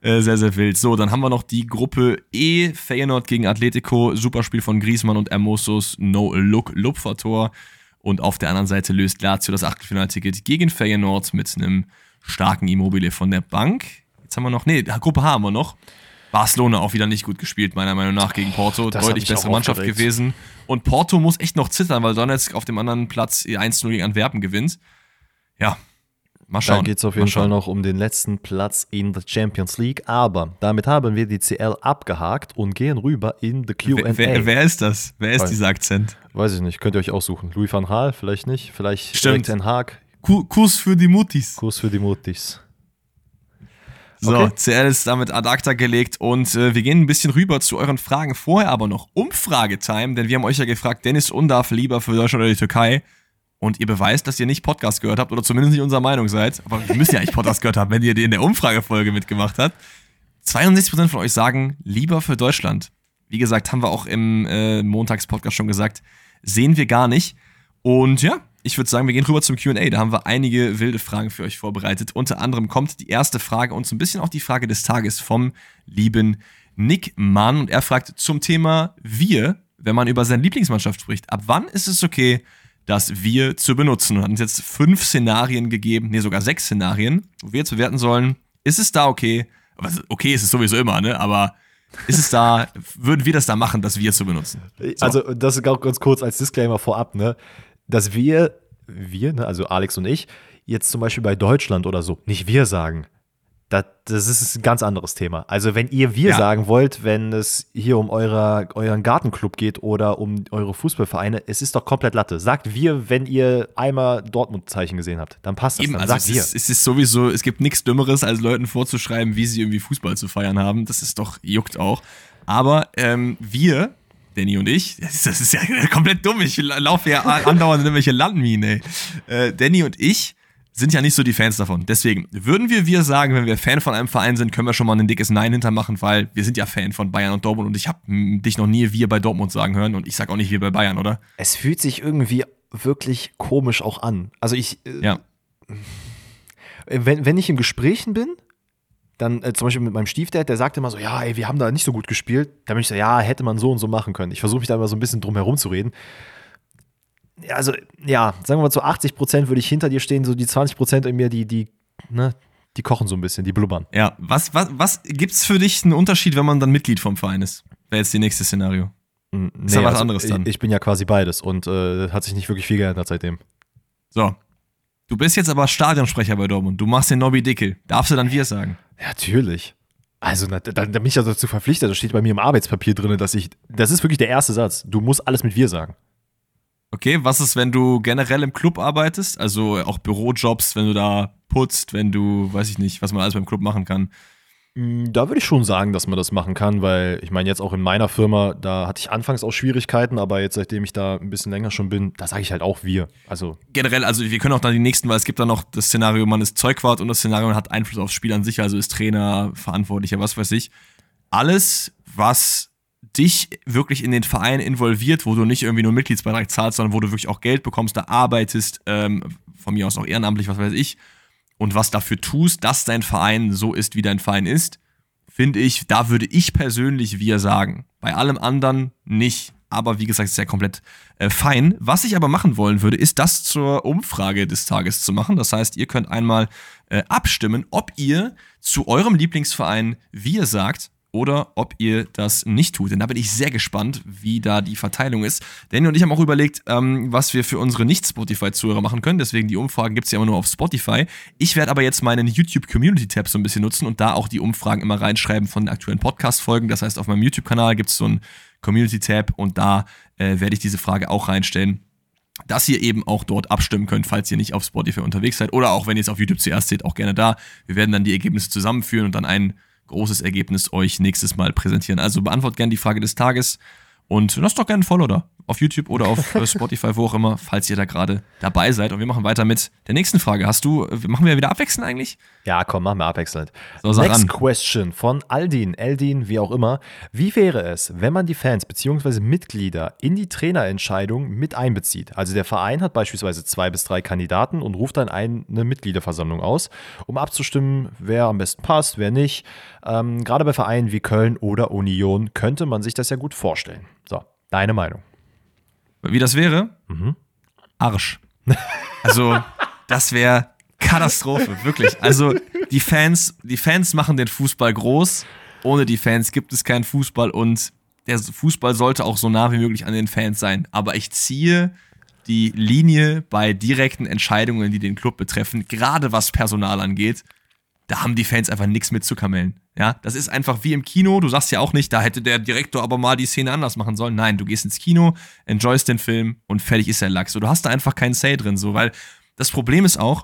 äh, sehr, sehr wild. So, dann haben wir noch die Gruppe E. Feyenoord gegen Atletico. Superspiel von Griezmann und Hermosos. No-Look, Lupfertor. Und auf der anderen Seite löst Lazio das Achtelfinalticket gegen Feyenoord mit einem starken Immobile von der Bank. Jetzt haben wir noch, nee, Gruppe H haben wir noch. Barcelona auch wieder nicht gut gespielt, meiner Meinung nach, gegen Porto. Das Deutlich bessere Mannschaft gewesen. Und Porto muss echt noch zittern, weil Donetsk auf dem anderen Platz 1-0 gegen Antwerpen gewinnt. Ja, mal schauen. Da geht es auf jeden Fall noch um den letzten Platz in der Champions League. Aber damit haben wir die CL abgehakt und gehen rüber in the QA. Wer, wer, wer, ist das? Wer ist dieser Akzent? Weiß ich nicht, könnt ihr euch aussuchen. Louis van Gaal, vielleicht nicht. Vielleicht Stimmt. Ten Haag. Kuss für die Mutis. Kuss für die Mutis. So, okay. CL ist damit ad acta gelegt und äh, wir gehen ein bisschen rüber zu euren Fragen. Vorher aber noch Umfragetime, denn wir haben euch ja gefragt, Dennis Undarf lieber für Deutschland oder die Türkei. Und ihr beweist, dass ihr nicht Podcast gehört habt oder zumindest nicht unserer Meinung seid. Aber wir müssen ja eigentlich Podcast gehört haben, wenn ihr in der Umfragefolge mitgemacht habt. 62% von euch sagen lieber für Deutschland. Wie gesagt, haben wir auch im äh, Montagspodcast schon gesagt, sehen wir gar nicht. Und ja, ich würde sagen, wir gehen rüber zum QA. Da haben wir einige wilde Fragen für euch vorbereitet. Unter anderem kommt die erste Frage und so ein bisschen auch die Frage des Tages vom lieben Nick Mann. Und er fragt zum Thema Wir, wenn man über seine Lieblingsmannschaft spricht. Ab wann ist es okay, das Wir zu benutzen? Und hat uns jetzt fünf Szenarien gegeben, nee, sogar sechs Szenarien, wo wir jetzt bewerten sollen, ist es da okay? Okay ist es sowieso immer, ne? Aber ist es da, würden wir das da machen, das Wir zu benutzen? So. Also, das ist auch ganz kurz als Disclaimer vorab, ne? Dass wir, wir, ne, also Alex und ich, jetzt zum Beispiel bei Deutschland oder so, nicht wir sagen. Das, das ist ein ganz anderes Thema. Also, wenn ihr wir ja. sagen wollt, wenn es hier um eure, euren Gartenclub geht oder um eure Fußballvereine, es ist doch komplett Latte. Sagt wir, wenn ihr einmal Dortmund-Zeichen gesehen habt. Dann passt das. Eben, dann also es, ist, es ist sowieso, es gibt nichts Dümmeres, als Leuten vorzuschreiben, wie sie irgendwie Fußball zu feiern haben. Das ist doch, juckt auch. Aber ähm, wir Danny und ich, das ist, ja [LAUGHS] komplett dumm, ich laufe ja andauernd in irgendwelche Landminen, ey. Äh, Danny und ich sind ja nicht so die Fans davon. Deswegen würden wir wir sagen, wenn wir Fan von einem Verein sind, können wir schon mal ein dickes Nein hintermachen, weil wir sind ja Fan von Bayern und Dortmund und ich habe dich noch nie wir bei Dortmund sagen hören und ich sag auch nicht wir bei Bayern, oder? Es fühlt sich irgendwie wirklich komisch auch an. Also ich. Äh, ja. Wenn, wenn ich in Gesprächen bin, dann äh, zum Beispiel mit meinem Stiefdad, der sagte immer so, ja, ey, wir haben da nicht so gut gespielt. Da bin ich so, ja, hätte man so und so machen können. Ich versuche mich da immer so ein bisschen drum herum zu reden. Also, ja, sagen wir mal zu 80 Prozent würde ich hinter dir stehen, so die 20 Prozent in mir, die, die, ne, die kochen so ein bisschen, die blubbern. Ja, was, was, was gibt's für dich einen Unterschied, wenn man dann Mitglied vom Verein ist? Wäre jetzt die nächste Szenario. Nee, ist ja was also, anderes dann. Ich, ich bin ja quasi beides und äh, hat sich nicht wirklich viel geändert seitdem. So. Du bist jetzt aber Stadionsprecher bei Dortmund. Du machst den Nobby Dickel. Darfst du dann wir sagen? Ja, natürlich. Also, da, da, bin ich ja dazu verpflichtet. Das steht bei mir im Arbeitspapier drin, dass ich. Das ist wirklich der erste Satz. Du musst alles mit wir sagen. Okay, was ist, wenn du generell im Club arbeitest? Also auch Bürojobs, wenn du da putzt, wenn du, weiß ich nicht, was man alles beim Club machen kann. Mm, da würde ich schon sagen, dass man das machen kann, weil ich meine, jetzt auch in meiner Firma, da hatte ich anfangs auch Schwierigkeiten, aber jetzt, seitdem ich da ein bisschen länger schon bin, da sage ich halt auch wir. Also generell, also wir können auch dann die nächsten, weil es gibt dann noch das Szenario, man ist Zeugwart und das Szenario man hat Einfluss aufs Spiel an sich, also ist Trainer, Verantwortlicher, was weiß ich. Alles, was dich wirklich in den Verein involviert, wo du nicht irgendwie nur Mitgliedsbeitrag zahlst, sondern wo du wirklich auch Geld bekommst, da arbeitest, ähm, von mir aus auch ehrenamtlich, was weiß ich und was dafür tust, dass dein Verein so ist, wie dein Verein ist, finde ich, da würde ich persönlich wir sagen. Bei allem anderen nicht. Aber wie gesagt, ist ja komplett äh, fein. Was ich aber machen wollen würde, ist das zur Umfrage des Tages zu machen. Das heißt, ihr könnt einmal äh, abstimmen, ob ihr zu eurem Lieblingsverein wir sagt oder ob ihr das nicht tut. Denn da bin ich sehr gespannt, wie da die Verteilung ist. Danny und ich haben auch überlegt, ähm, was wir für unsere Nicht-Spotify-Zuhörer machen können. Deswegen die Umfragen gibt es ja immer nur auf Spotify. Ich werde aber jetzt meinen YouTube-Community-Tab so ein bisschen nutzen und da auch die Umfragen immer reinschreiben von den aktuellen Podcast-Folgen. Das heißt, auf meinem YouTube-Kanal gibt es so einen Community-Tab und da äh, werde ich diese Frage auch reinstellen. dass ihr eben auch dort abstimmen könnt, falls ihr nicht auf Spotify unterwegs seid oder auch wenn ihr es auf YouTube zuerst seht, auch gerne da. Wir werden dann die Ergebnisse zusammenführen und dann ein großes Ergebnis euch nächstes Mal präsentieren. Also beantwortet gerne die Frage des Tages und lasst doch gerne ein Follow da auf YouTube oder auf äh, Spotify, wo auch immer, falls ihr da gerade dabei seid. Und wir machen weiter mit der nächsten Frage. Hast du, äh, machen wir wieder abwechselnd eigentlich? Ja, komm, machen wir abwechselnd. So, Next an. question von Aldin, Eldin, wie auch immer. Wie wäre es, wenn man die Fans bzw. Mitglieder in die Trainerentscheidung mit einbezieht? Also der Verein hat beispielsweise zwei bis drei Kandidaten und ruft dann eine Mitgliederversammlung aus, um abzustimmen, wer am besten passt, wer nicht. Ähm, gerade bei Vereinen wie Köln oder Union könnte man sich das ja gut vorstellen. So, deine Meinung. Wie das wäre? Arsch. Also, das wäre Katastrophe, wirklich. Also, die Fans, die Fans machen den Fußball groß. Ohne die Fans gibt es keinen Fußball und der Fußball sollte auch so nah wie möglich an den Fans sein. Aber ich ziehe die Linie bei direkten Entscheidungen, die den Club betreffen, gerade was Personal angeht, da haben die Fans einfach nichts mit zu kamellen. Ja, das ist einfach wie im Kino. Du sagst ja auch nicht, da hätte der Direktor aber mal die Szene anders machen sollen. Nein, du gehst ins Kino, enjoyst den Film und fertig ist der Lack. So, du hast da einfach keinen Say drin, so, weil das Problem ist auch,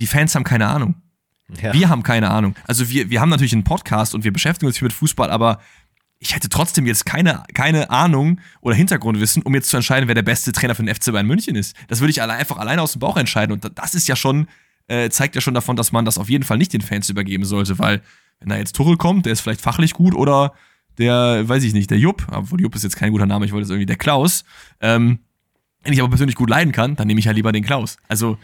die Fans haben keine Ahnung. Ja. Wir haben keine Ahnung. Also wir, wir haben natürlich einen Podcast und wir beschäftigen uns viel mit Fußball, aber ich hätte trotzdem jetzt keine, keine Ahnung oder Hintergrundwissen, um jetzt zu entscheiden, wer der beste Trainer für den FC Bayern München ist. Das würde ich alle, einfach alleine aus dem Bauch entscheiden. Und das ist ja schon, äh, zeigt ja schon davon, dass man das auf jeden Fall nicht den Fans übergeben sollte, weil wenn da jetzt Tuchel kommt, der ist vielleicht fachlich gut oder der, weiß ich nicht, der Jupp, obwohl Jupp ist jetzt kein guter Name, ich wollte jetzt irgendwie der Klaus, ähm, wenn ich aber persönlich gut leiden kann, dann nehme ich ja lieber den Klaus. Also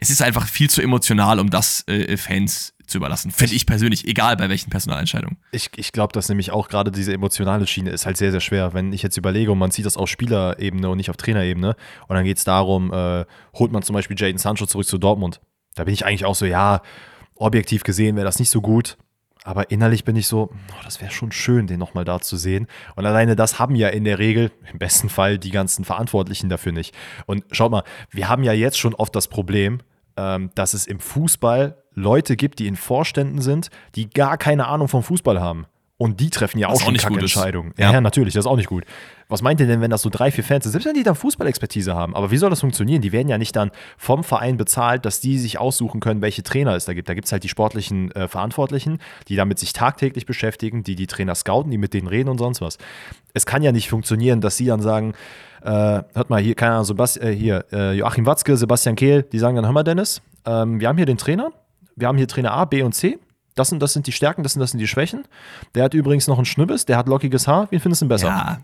es ist einfach viel zu emotional, um das äh, Fans zu überlassen. Finde ich persönlich, egal bei welchen Personalentscheidungen. Ich, ich glaube, dass nämlich auch gerade diese emotionale Schiene ist halt sehr, sehr schwer. Wenn ich jetzt überlege und man sieht das auf Spielerebene und nicht auf Trainerebene und dann geht es darum, äh, holt man zum Beispiel Jaden Sancho zurück zu Dortmund. Da bin ich eigentlich auch so, ja, objektiv gesehen wäre das nicht so gut. Aber innerlich bin ich so, oh, das wäre schon schön, den nochmal da zu sehen. Und alleine das haben ja in der Regel, im besten Fall, die ganzen Verantwortlichen dafür nicht. Und schaut mal, wir haben ja jetzt schon oft das Problem, ähm, dass es im Fußball Leute gibt, die in Vorständen sind, die gar keine Ahnung vom Fußball haben. Und die treffen ja auch auch schon nicht gut ist. Entscheidungen. Ja. Ja. ja, natürlich, das ist auch nicht gut. Was meint ihr denn, wenn das so drei, vier Fans sind? Selbst wenn die dann Fußballexpertise haben, aber wie soll das funktionieren? Die werden ja nicht dann vom Verein bezahlt, dass die sich aussuchen können, welche Trainer es da gibt. Da gibt es halt die sportlichen äh, Verantwortlichen, die damit sich tagtäglich beschäftigen, die die Trainer scouten, die mit denen reden und sonst was. Es kann ja nicht funktionieren, dass sie dann sagen, äh, hört mal, hier, keine Ahnung, Sebast äh, hier, äh, Joachim Watzke, Sebastian Kehl, die sagen dann, hör mal, Dennis, ähm, wir haben hier den Trainer, wir haben hier Trainer A, B und C. Das sind, das sind die Stärken, das sind, das sind die Schwächen. Der hat übrigens noch einen Schnibbes, der hat lockiges Haar. Wen findest du denn besser? Ja.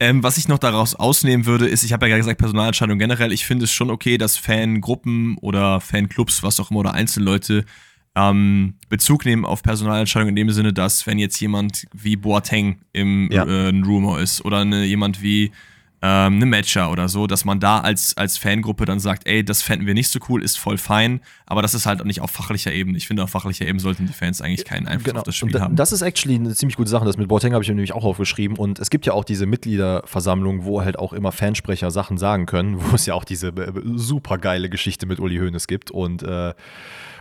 Ähm, was ich noch daraus ausnehmen würde, ist, ich habe ja gerade gesagt, Personalentscheidung generell, ich finde es schon okay, dass Fangruppen oder Fanclubs, was auch immer, oder Einzelleute ähm, Bezug nehmen auf Personalentscheidungen in dem Sinne, dass wenn jetzt jemand wie Boateng im Ja. äh, Rumor ist oder eine, jemand wie ähm, eine Matcher oder so, dass man da als, als Fangruppe dann sagt, ey, das fänden wir nicht so cool, ist voll fein, aber das ist halt auch nicht auf fachlicher Ebene. Ich finde, auf fachlicher Ebene sollten die Fans eigentlich keinen Einfluss auf das Spiel da, haben. das ist actually eine ziemlich gute Sache. Das mit Boateng habe ich mir nämlich auch aufgeschrieben. Und es gibt ja auch diese Mitgliederversammlung, wo halt auch immer Fansprecher Sachen sagen können, wo es ja auch diese super geile Geschichte mit Uli Hoeneß gibt. Und äh,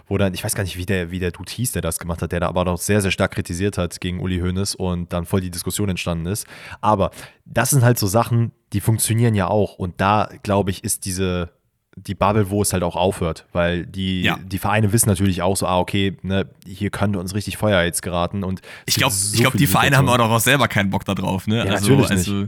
wo dann, ich weiß gar nicht, wie der, wie der Dude hieß, der das gemacht hat, der da aber doch sehr, sehr stark kritisiert hat gegen Uli Hoeneß und dann voll die Diskussion entstanden ist. Aber das sind halt so Sachen, die funktionieren ja auch. Und da, glaube ich, ist diese, die Bubble, wo es halt auch aufhört, weil die, Ja. die Vereine wissen natürlich auch so, ah, okay, ne, hier könnte uns richtig Feuer jetzt geraten. Und Ich glaube, so ich glaub, die Vereine haben auch selber keinen Bock da drauf, ne? Ja, also, natürlich nicht. also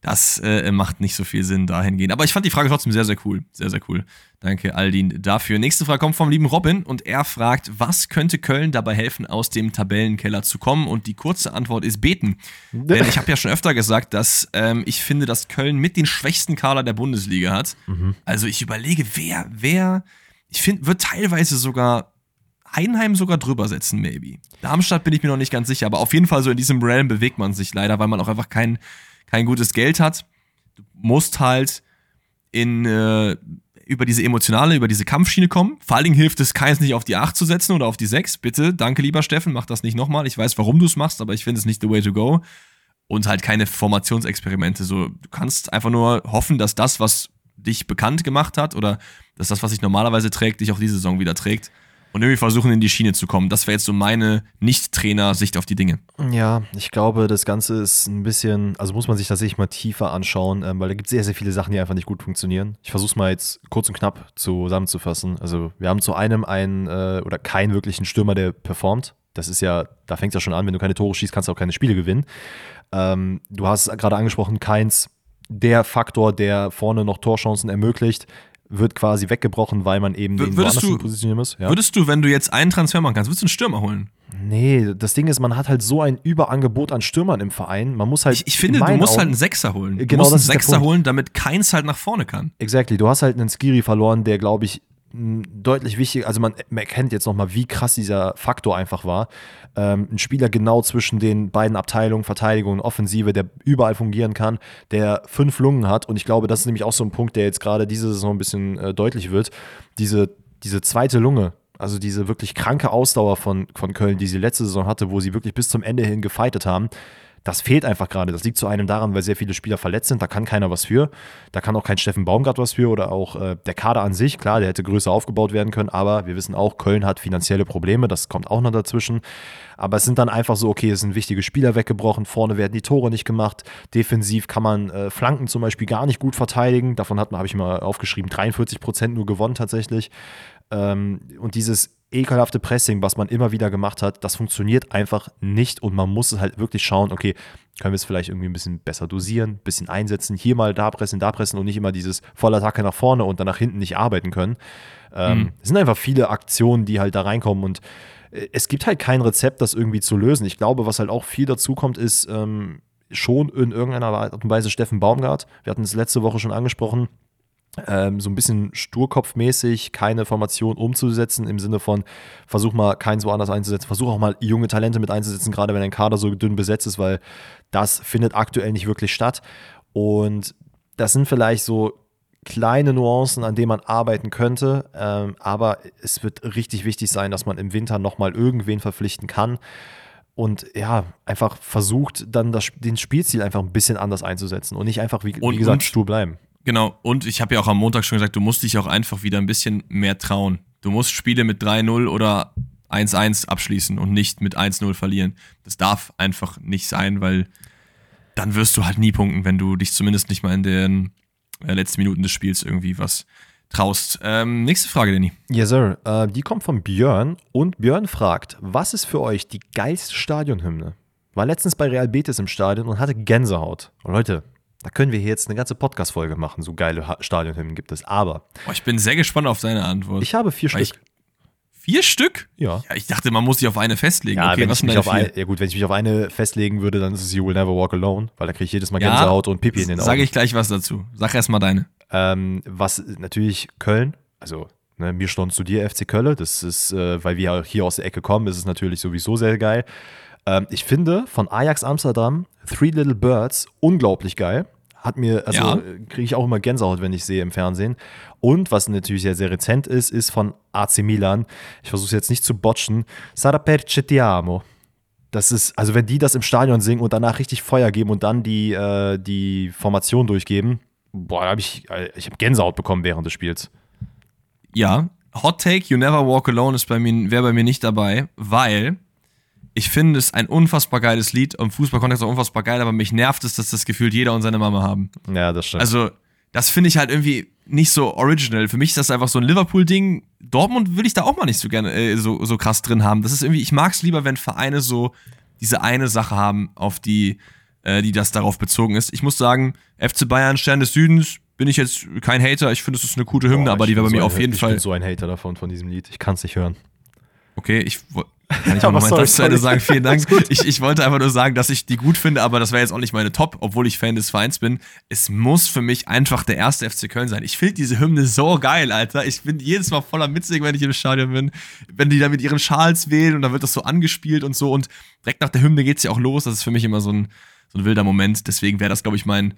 das äh, macht nicht so viel Sinn dahingehend. Aber ich fand die Frage trotzdem sehr, sehr cool. Sehr, sehr cool. Danke, Aldin, dafür. Nächste Frage kommt vom lieben Robin und er fragt, was könnte Köln dabei helfen, aus dem Tabellenkeller zu kommen? Und die kurze Antwort ist beten. [LAUGHS] Denn ich habe ja schon öfter gesagt, dass ähm, ich finde, dass Köln mit den schwächsten Kader der Bundesliga hat. Mhm. Also ich überlege, wer, wer, ich finde, wird teilweise sogar Heidenheim sogar drüber setzen, maybe. Darmstadt bin ich mir noch nicht ganz sicher, aber auf jeden Fall so in diesem Realm bewegt man sich leider, weil man auch einfach kein, kein gutes Geld hat. Du musst halt in, äh, über diese emotionale, über diese Kampfschiene kommen. Vor allen Dingen hilft es, keins nicht auf die 8 zu setzen oder auf die 6. Bitte, danke lieber Steffen, mach das nicht nochmal. Ich weiß, warum du es machst, aber ich finde es nicht the way to go. Und halt keine Formationsexperimente. So, du kannst einfach nur hoffen, dass das, was dich bekannt gemacht hat oder dass das, was sich normalerweise trägt, dich auch diese Saison wieder trägt. Und irgendwie versuchen, in die Schiene zu kommen. Das wäre jetzt so meine Nicht-Trainer-Sicht auf die Dinge. Ja, ich glaube, das Ganze ist ein bisschen, also muss man sich tatsächlich mal tiefer anschauen, ähm, weil da gibt es sehr, sehr viele Sachen, die einfach nicht gut funktionieren. Ich versuche es mal jetzt kurz und knapp zusammenzufassen. Also wir haben zu einem einen äh, oder keinen wirklichen Stürmer, der performt. Das ist ja, da fängt es ja schon an, wenn du keine Tore schießt, kannst du auch keine Spiele gewinnen. Ähm, du hast gerade angesprochen, keins der Faktor, der vorne noch Torchancen ermöglicht wird quasi weggebrochen, weil man eben den würdest du, positionieren muss. Ja? Würdest du, wenn du jetzt einen Transfer machen kannst, würdest du einen Stürmer holen? Nee, das Ding ist, man hat halt so ein Überangebot an Stürmern im Verein. Man muss halt. Ich, ich finde, du musst Augen, halt einen Sechser holen. Du genau, musst einen Sechser holen, damit keins halt nach vorne kann. Exactly. Du hast halt einen Skiri verloren, der, glaube ich, deutlich wichtig, also man erkennt jetzt nochmal, wie krass dieser Faktor einfach war. Ähm, ein Spieler genau zwischen den beiden Abteilungen, Verteidigung und Offensive, der überall fungieren kann, der fünf Lungen hat. Und ich glaube, das ist nämlich auch so ein Punkt, der jetzt gerade diese Saison ein bisschen äh, deutlich wird. Diese, diese zweite Lunge, also diese wirklich kranke Ausdauer von, von Köln, die sie letzte Saison hatte, wo sie wirklich bis zum Ende hin gefeitet haben, das fehlt einfach gerade. Das liegt zu einem daran, weil sehr viele Spieler verletzt sind. Da kann keiner was für. Da kann auch kein Steffen Baumgart was für oder auch äh, der Kader an sich. Klar, der hätte größer aufgebaut werden können, aber wir wissen auch, Köln hat finanzielle Probleme. Das kommt auch noch dazwischen. Aber es sind dann einfach so, okay, es sind wichtige Spieler weggebrochen. Vorne werden die Tore nicht gemacht. Defensiv kann man äh, Flanken zum Beispiel gar nicht gut verteidigen. Davon hat man, habe ich mal aufgeschrieben, 43 Prozent nur gewonnen tatsächlich. Ähm, und dieses ekelhafte Pressing, was man immer wieder gemacht hat, das funktioniert einfach nicht und man muss es halt wirklich schauen, okay, können wir es vielleicht irgendwie ein bisschen besser dosieren, ein bisschen einsetzen, hier mal da pressen, da pressen und nicht immer dieses Vollattacke nach vorne und dann nach hinten nicht arbeiten können. Ähm, mhm. Es sind einfach viele Aktionen, die halt da reinkommen und äh, es gibt halt kein Rezept, das irgendwie zu lösen. Ich glaube, was halt auch viel dazu kommt, ist ähm, schon in irgendeiner Art und Weise Steffen Baumgart. Wir hatten es letzte Woche schon angesprochen ähm, so ein bisschen sturkopfmäßig keine Formation umzusetzen, im Sinne von, versuch mal keins woanders einzusetzen, versuch auch mal junge Talente mit einzusetzen, gerade wenn ein Kader so dünn besetzt ist, weil das findet aktuell nicht wirklich statt. Und das sind vielleicht so kleine Nuancen, an denen man arbeiten könnte, ähm, aber es wird richtig wichtig sein, dass man im Winter nochmal irgendwen verpflichten kann und ja, einfach versucht, dann das, den Spielziel einfach ein bisschen anders einzusetzen und nicht einfach, wie, und, wie gesagt, stur bleiben. Genau, und ich habe ja auch am Montag schon gesagt, du musst dich auch einfach wieder ein bisschen mehr trauen. Du musst Spiele mit 3-0 oder 1-1 abschließen und nicht mit 1-0 verlieren. Das darf einfach nicht sein, weil dann wirst du halt nie punkten, wenn du dich zumindest nicht mal in den äh, letzten Minuten des Spiels irgendwie was traust. Ähm, nächste Frage, Danny. Yes, sir. Äh, die kommt von Björn und Björn fragt, was ist für euch die geilste Stadionhymne? War letztens bei Real Betis im Stadion und hatte Gänsehaut. Und Leute, da können wir hier jetzt eine ganze Podcast-Folge machen, so geile Stadionhymnen gibt es. Aber. Oh, ich bin sehr gespannt auf deine Antwort. Ich habe vier Stück. Vier Stück? Ja. ja. Ich dachte, man muss sich auf eine festlegen. Ja, okay, wenn ich mich auf eine, ja gut, wenn ich mich auf eine festlegen würde, dann ist es You Will Never Walk Alone, weil da kriege ich jedes Mal Gänsehaut ja, und Pipi in den Augen. Sage ich gleich was dazu. Sag erst mal deine. Ähm, was natürlich Köln, also ne, mir stand zu dir FC Köln, das ist, äh, weil wir hier aus der Ecke kommen, ist es natürlich sowieso sehr geil. Ähm, ich finde von Ajax Amsterdam Three Little Birds unglaublich geil. Hat mir, also ja. kriege ich auch immer Gänsehaut, wenn ich sehe im Fernsehen. Und was natürlich sehr, sehr rezent ist, ist von AC Milan. Ich versuche es jetzt nicht zu botchen. Sara perce ti amo. Das ist, also wenn die das im Stadion singen und danach richtig Feuer geben und dann die, äh, die Formation durchgeben, boah, da habe ich, äh, ich habe Gänsehaut bekommen während des Spiels. Ja, Hot Take, You Never Walk Alone ist bei mir, wäre bei mir nicht dabei, weil ich finde es ein unfassbar geiles Lied. Im Fußballkontext auch unfassbar geil, aber mich nervt es, dass das Gefühl jeder und seine Mama haben. Ja, das stimmt. Also, das finde ich halt irgendwie nicht so original. Für mich ist das einfach so ein Liverpool-Ding. Dortmund will ich da auch mal nicht so gerne äh, so, so krass drin haben. Das ist irgendwie, ich mag es lieber, wenn Vereine so diese eine Sache haben, auf die, äh, die das darauf bezogen ist. Ich muss sagen, FC Bayern, Stern des Südens, bin ich jetzt kein Hater. Ich finde, es ist eine gute Hymne, Boah, aber die wäre bei mir so auf jeden Fall. Ich bin so ein Hater davon, von diesem Lied. Ich kann es nicht hören. Okay, ich kann ich auch noch mal zu Ende sagen, vielen [LAUGHS] Dank. Ich, ich wollte einfach nur sagen, dass ich die gut finde, aber das wäre jetzt auch nicht meine Top, obwohl ich Fan des Vereins bin. Es muss für mich einfach der erste FC Köln sein. Ich finde diese Hymne so geil, Alter. Ich bin jedes Mal voller Mitsingen, wenn ich im Stadion bin. Wenn die da mit ihren Schals wählen und dann wird das so angespielt und so und direkt nach der Hymne geht's ja auch los. Das ist für mich immer so ein, so ein wilder Moment. Deswegen wäre das, glaube ich, mein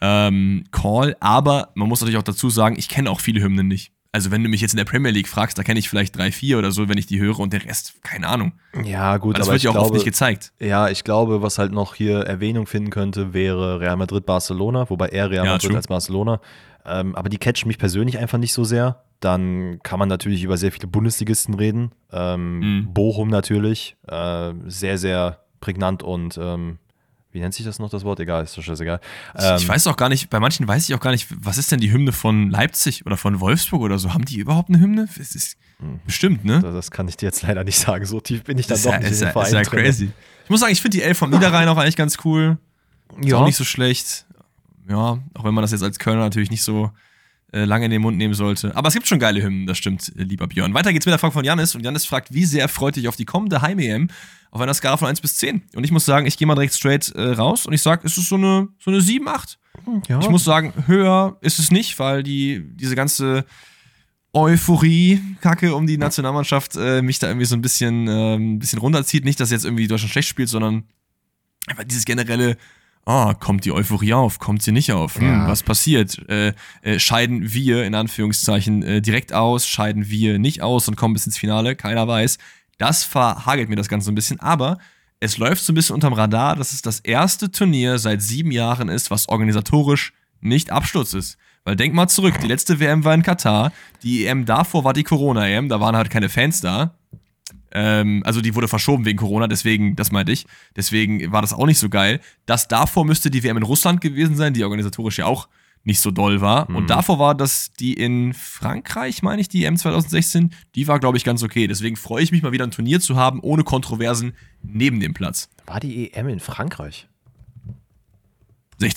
ähm, Call. Aber man muss natürlich auch dazu sagen, ich kenne auch viele Hymnen nicht. Also wenn du mich jetzt in der Premier League fragst, da kenne ich vielleicht drei, vier oder so, wenn ich die höre und der Rest, keine Ahnung. Ja, gut, aber das wird ja auch glaube, oft nicht gezeigt. Ja, ich glaube, was halt noch hier Erwähnung finden könnte, wäre Real Madrid Barcelona, wobei er Real ja, Madrid true. als Barcelona. Ähm, aber die catchen mich persönlich einfach nicht so sehr. dann kann man natürlich über sehr viele Bundesligisten reden. Ähm, Mhm. Bochum natürlich, äh, sehr, sehr prägnant und ähm, wie nennt sich das noch, das Wort? Egal, ist doch scheißegal. Ähm, ich weiß auch gar nicht, bei manchen weiß ich auch gar nicht, was ist denn die Hymne von Leipzig oder von Wolfsburg oder so? Haben die überhaupt eine Hymne? Es ist bestimmt, ne? das kann ich dir jetzt leider nicht sagen. So tief bin ich dann ist doch ja, nicht ist in ja, den ist Verein ja drin. crazy. Ich muss sagen, ich finde die Elf vom Niederrhein auch eigentlich ganz cool. Ist Ja. auch nicht so schlecht. Ja, auch wenn man das jetzt als Kölner natürlich nicht so äh, lange in den Mund nehmen sollte. Aber es gibt schon geile Hymnen, das stimmt, äh, lieber Björn. Weiter geht's mit der Frage von Janis. Und Janis fragt, wie sehr freut dich auf die kommende Heim-EM auf einer Skala von 1 bis 10? Und ich muss sagen, ich gehe mal direkt straight äh, raus und ich sage, es ist so eine, so eine 7, 8. ja. Ich muss sagen, höher ist es nicht, weil die, diese ganze Euphorie-Kacke um die Nationalmannschaft äh, mich da irgendwie so ein bisschen, ähm, ein bisschen runterzieht. Nicht, dass jetzt irgendwie Deutschland schlecht spielt, sondern einfach dieses generelle, ah, kommt die Euphorie auf, kommt sie nicht auf? Hm, Ja. Was passiert? Äh, äh, scheiden wir in Anführungszeichen äh, direkt aus, scheiden wir nicht aus und kommen bis ins Finale? Keiner weiß. Das verhagelt mir das Ganze ein bisschen, aber es läuft so ein bisschen unterm Radar, dass es das erste Turnier seit sieben Jahren ist, was organisatorisch nicht Absturz ist. Weil denk mal zurück, die letzte WM war in Katar, die EM davor war die Corona-EM, da waren halt keine Fans da. Ähm, also die wurde verschoben wegen Corona, deswegen, das meinte ich, deswegen war das auch nicht so geil. Das davor müsste die WM in Russland gewesen sein, die organisatorisch ja auch nicht so doll war. Und davor war das die in Frankreich, meine ich, die EM 2016, die war, glaube ich, ganz okay. Deswegen freue ich mich mal wieder ein Turnier zu haben, ohne Kontroversen neben dem Platz. War die EM in Frankreich?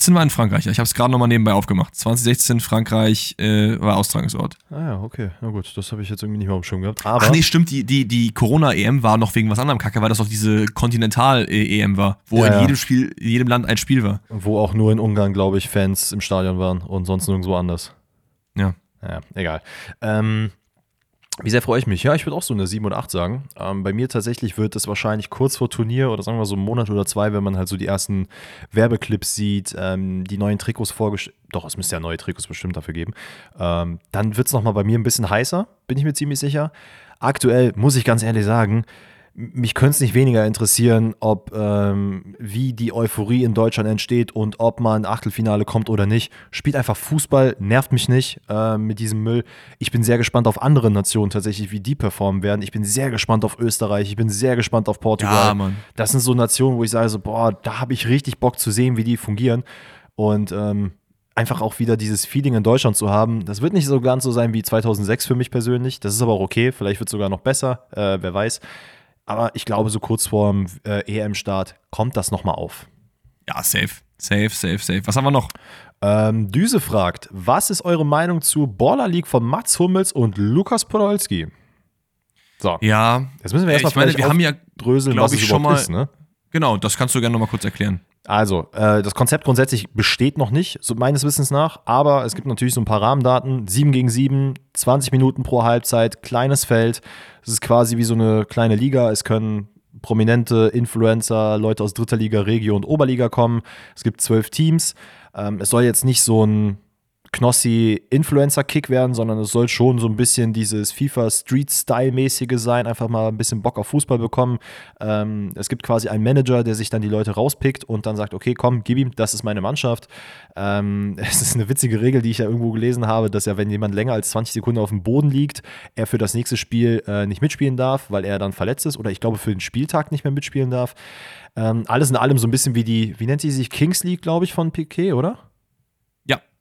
16 war in Frankreich, ich habe es gerade nochmal nebenbei aufgemacht. 2016 Frankreich äh, war Austragungsort. Ah ja, okay. Na gut, das habe ich jetzt irgendwie nicht mehr auf dem Schirm gehabt. Aber Ach nee, stimmt, die, die, die Corona-EM war noch wegen was anderem Kacke, weil das auch diese Kontinental-EM war, wo Ja, in ja. jedem Spiel, in jedem Land ein Spiel war. wo auch nur in Ungarn, glaube ich, Fans im Stadion waren und sonst nirgendwo anders. Ja. Ja, egal. Ähm, wie sehr freue ich mich? Ja, ich würde auch so eine 7 oder 8 sagen. Ähm, bei mir tatsächlich wird es wahrscheinlich kurz vor Turnier oder sagen wir so einen Monat oder zwei, wenn man halt so die ersten Werbeclips sieht, ähm, die neuen Trikots vorgestellt. Doch, es müsste ja neue Trikots bestimmt dafür geben. Ähm, dann wird es nochmal bei mir ein bisschen heißer, bin ich mir ziemlich sicher. Aktuell muss ich ganz ehrlich sagen, mich könnte es nicht weniger interessieren, ob ähm, wie die Euphorie in Deutschland entsteht und ob man Achtelfinale kommt oder nicht. Spielt einfach Fußball, nervt mich nicht äh, mit diesem Müll. Ich bin sehr gespannt auf andere Nationen tatsächlich, wie die performen werden. Ich bin sehr gespannt auf Österreich, ich bin sehr gespannt auf Portugal. Ja. Das sind so Nationen, wo ich sage so, boah, da habe ich richtig Bock zu sehen, wie die fungieren. Und ähm, einfach auch wieder dieses Feeling in Deutschland zu haben. Das wird nicht so ganz so sein wie 2006 für mich persönlich. Das ist aber auch okay. Vielleicht wird es sogar noch besser. Äh, wer weiß. Aber ich glaube, so kurz vorm äh, EM-Start kommt das nochmal auf. Ja, safe. Safe, safe, safe. Was haben wir noch? Ähm, Düse fragt, was ist eure Meinung zur Baller League von Mats Hummels und Lukas Podolski? So, Ja, jetzt müssen wir erstmal ich meine, wir haben ja, dröseln, was es ich, schon mal- ist, ne? genau, das kannst du gerne nochmal kurz erklären. Also, äh, das Konzept grundsätzlich besteht noch nicht, so meines Wissens nach, aber es gibt natürlich so ein paar Rahmendaten. 7 gegen 7, 20 Minuten pro Halbzeit, kleines Feld. Es ist quasi wie so eine kleine Liga. Es können prominente Influencer, Leute aus dritter Liga, Regio und Oberliga kommen. Es gibt zwölf Teams. Ähm, es soll jetzt nicht so ein Knossi-Influencer-Kick werden, sondern es soll schon so ein bisschen dieses FIFA-Street-Style-mäßige sein, einfach mal ein bisschen Bock auf Fußball bekommen. Ähm, es gibt quasi einen Manager, der sich dann die Leute rauspickt und dann sagt, okay, komm, gib ihm, das ist meine Mannschaft. Ähm, [LAUGHS] es ist eine witzige Regel, die ich ja irgendwo gelesen habe, dass ja, wenn jemand länger als 20 Sekunden auf dem Boden liegt, er für das nächste Spiel äh, nicht mitspielen darf, weil er dann verletzt ist oder ich glaube für den Spieltag nicht mehr mitspielen darf. Ähm, alles in allem so ein bisschen wie die, wie nennt die sich, Kings League, glaube ich, von Piquet, oder?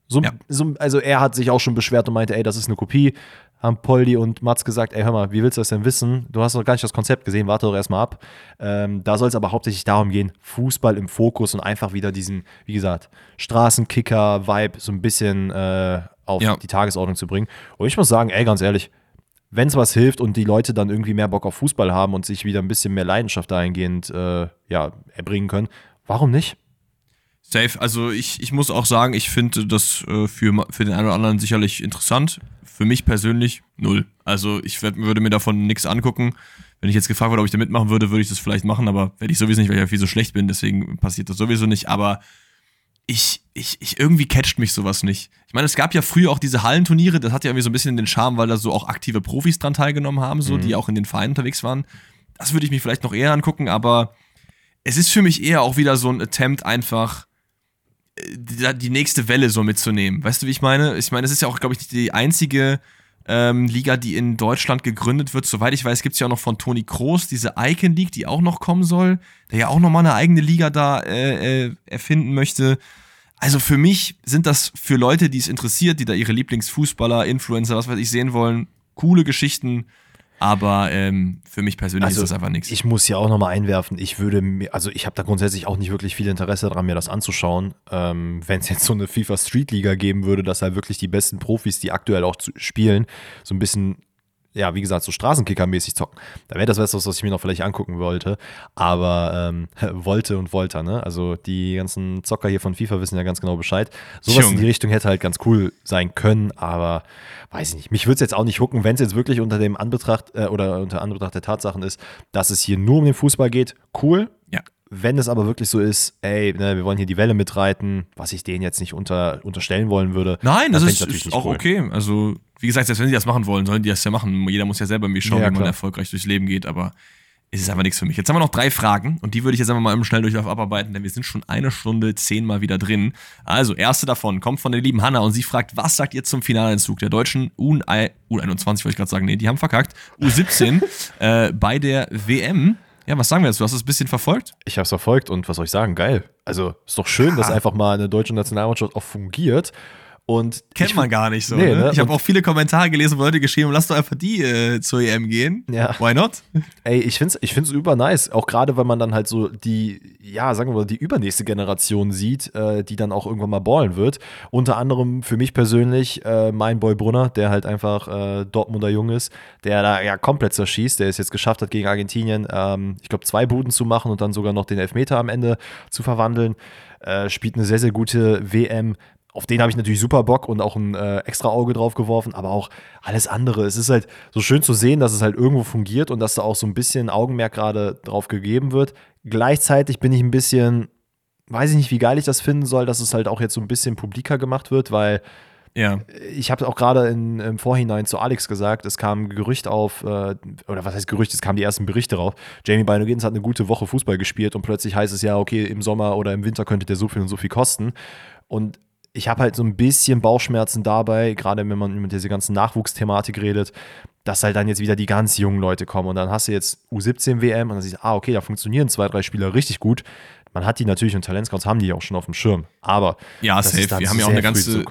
So, Ja. so, also er hat sich auch schon beschwert und meinte, ey, das ist eine Kopie. Haben Poldi und Mats gesagt, ey, hör mal, wie willst du das denn wissen? Du hast doch gar nicht das Konzept gesehen, warte doch erstmal ab. Ähm, da soll es aber hauptsächlich darum gehen, Fußball im Fokus und einfach wieder diesen, wie gesagt, Straßenkicker-Vibe so ein bisschen äh, auf Ja. die Tagesordnung zu bringen. Und ich muss sagen, ey, ganz ehrlich, wenn es was hilft und die Leute dann irgendwie mehr Bock auf Fußball haben und sich wieder ein bisschen mehr Leidenschaft dahingehend äh, ja, erbringen können, warum nicht? Safe. Also ich, ich muss auch sagen, ich finde das äh, für, für den einen oder anderen sicherlich interessant. Für mich persönlich null. Also ich werd, würde mir davon nichts angucken. Wenn ich jetzt gefragt wurde, ob ich da mitmachen würde, würde ich das vielleicht machen, aber werde ich sowieso nicht, weil ich ja viel so schlecht bin, deswegen passiert das sowieso nicht. Aber ich, ich, ich irgendwie catcht mich sowas nicht. Ich meine, es gab ja früher auch diese Hallenturniere, das hat ja irgendwie so ein bisschen den Charme, weil da so auch aktive Profis dran teilgenommen haben, so, die auch in den Vereinen unterwegs waren. Das würde ich mich vielleicht noch eher angucken, aber es ist für mich eher auch wieder so ein Attempt, einfach die, nächste Welle so mitzunehmen. Weißt du, wie ich meine? Ich meine, es ist ja auch, glaube ich, die einzige ähm, Liga, die in Deutschland gegründet wird. Soweit ich weiß, gibt es ja auch noch von Toni Kroos diese Icon League, die auch noch kommen soll, der ja auch nochmal eine eigene Liga da äh, äh, erfinden möchte. Also für mich sind das für Leute, die es interessiert, die da ihre Lieblingsfußballer, Influencer, was weiß ich, sehen wollen, coole Geschichten. Aber ähm, für mich persönlich Also, ist das einfach nichts. Ich muss hier auch nochmal einwerfen, ich würde mir, also ich habe da grundsätzlich auch nicht wirklich viel Interesse daran, mir das anzuschauen. Ähm, Wenn es jetzt so eine FIFA Street Liga geben würde, dass halt wirklich die besten Profis, die aktuell auch zu, spielen, so ein bisschen, ja, wie gesagt, so Straßenkicker-mäßig zocken, da wäre das was, was ich mir noch vielleicht angucken wollte. Aber ähm, [LAUGHS] wollte und wollte, ne? Also die ganzen Zocker hier von FIFA wissen ja ganz genau Bescheid. Sowas in Junge. die Richtung hätte halt ganz cool sein können, aber weiß ich nicht. Mich würde es jetzt auch nicht hucken, wenn es jetzt wirklich unter dem Anbetracht äh, oder unter Anbetracht der Tatsachen ist, dass es hier nur um den Fußball geht, cool. Wenn es aber wirklich so ist, ey, ne, wir wollen hier die Welle mitreiten, was ich denen jetzt nicht unter, unterstellen wollen würde. Nein, das ist, ist nicht auch cool. okay. Also, wie gesagt, selbst wenn sie das machen wollen, sollen die das ja machen. Jeder muss ja selber irgendwie schauen, Ja, wie man erfolgreich durchs Leben geht, aber es ist einfach nichts für mich. Jetzt haben wir noch drei Fragen und die würde ich jetzt einfach mal im Schnelldurchlauf abarbeiten, denn wir sind schon eine Stunde zehnmal wieder drin. Also, erste davon kommt von der lieben Hanna und sie fragt, was sagt ihr zum Finaleinzug der deutschen U- U21, wollte ich gerade sagen, nee, die haben verkackt, U17 [LAUGHS] äh, bei der WM. Ja, was sagen wir jetzt? Du hast es ein bisschen verfolgt? Ich habe es verfolgt und was soll ich sagen? Geil. Also ist doch schön, dass einfach mal eine deutsche Nationalmannschaft auch fungiert. Und Kennt ich- man gar nicht so. Nee, ne? ne? Ich habe auch viele Kommentare gelesen, wo Leute geschrieben haben, lass doch einfach die äh, zur EM gehen. Ja. Why not? Ey, ich find's, ich find's über nice. Auch gerade, wenn man dann halt so die, ja, sagen wir mal, die übernächste Generation sieht, äh, die dann auch irgendwann mal ballen wird. Unter anderem für mich persönlich äh, mein Boy Brunner, der halt einfach äh, Dortmunder Jung ist, der da ja komplett zerschießt, der es jetzt geschafft hat, gegen Argentinien, ähm, ich glaube, zwei Buden zu machen und dann sogar noch den Elfmeter am Ende zu verwandeln. Äh, spielt eine sehr, sehr gute WM. Auf den habe ich natürlich super Bock und auch ein äh, extra Auge drauf geworfen, aber auch alles andere. Es ist halt so schön zu sehen, dass es halt irgendwo fungiert und dass da auch so ein bisschen Augenmerk gerade drauf gegeben wird. Gleichzeitig bin ich ein bisschen, weiß ich nicht, wie geil ich das finden soll, dass es halt auch jetzt so ein bisschen publiker gemacht wird, weil Ja. ich habe auch gerade im Vorhinein zu Alex gesagt, es kam Gerücht auf, äh, oder was heißt Gerücht, es kamen die ersten Berichte rauf. Jamie Bino Giddens hat eine gute Woche Fußball gespielt und plötzlich heißt es ja, okay, im Sommer oder im Winter könnte der so viel und so viel kosten. Und ich habe halt so ein bisschen Bauchschmerzen dabei, gerade wenn man mit dieser ganzen Nachwuchsthematik redet, dass halt dann jetzt wieder die ganz jungen Leute kommen und dann hast du jetzt U17 WM und dann siehst du, ah, okay, da funktionieren zwei, drei Spieler richtig gut. Man hat die natürlich und Talentscouts haben die auch schon auf dem Schirm. Aber Ja, safe. Wir haben ja auch eine ganze-.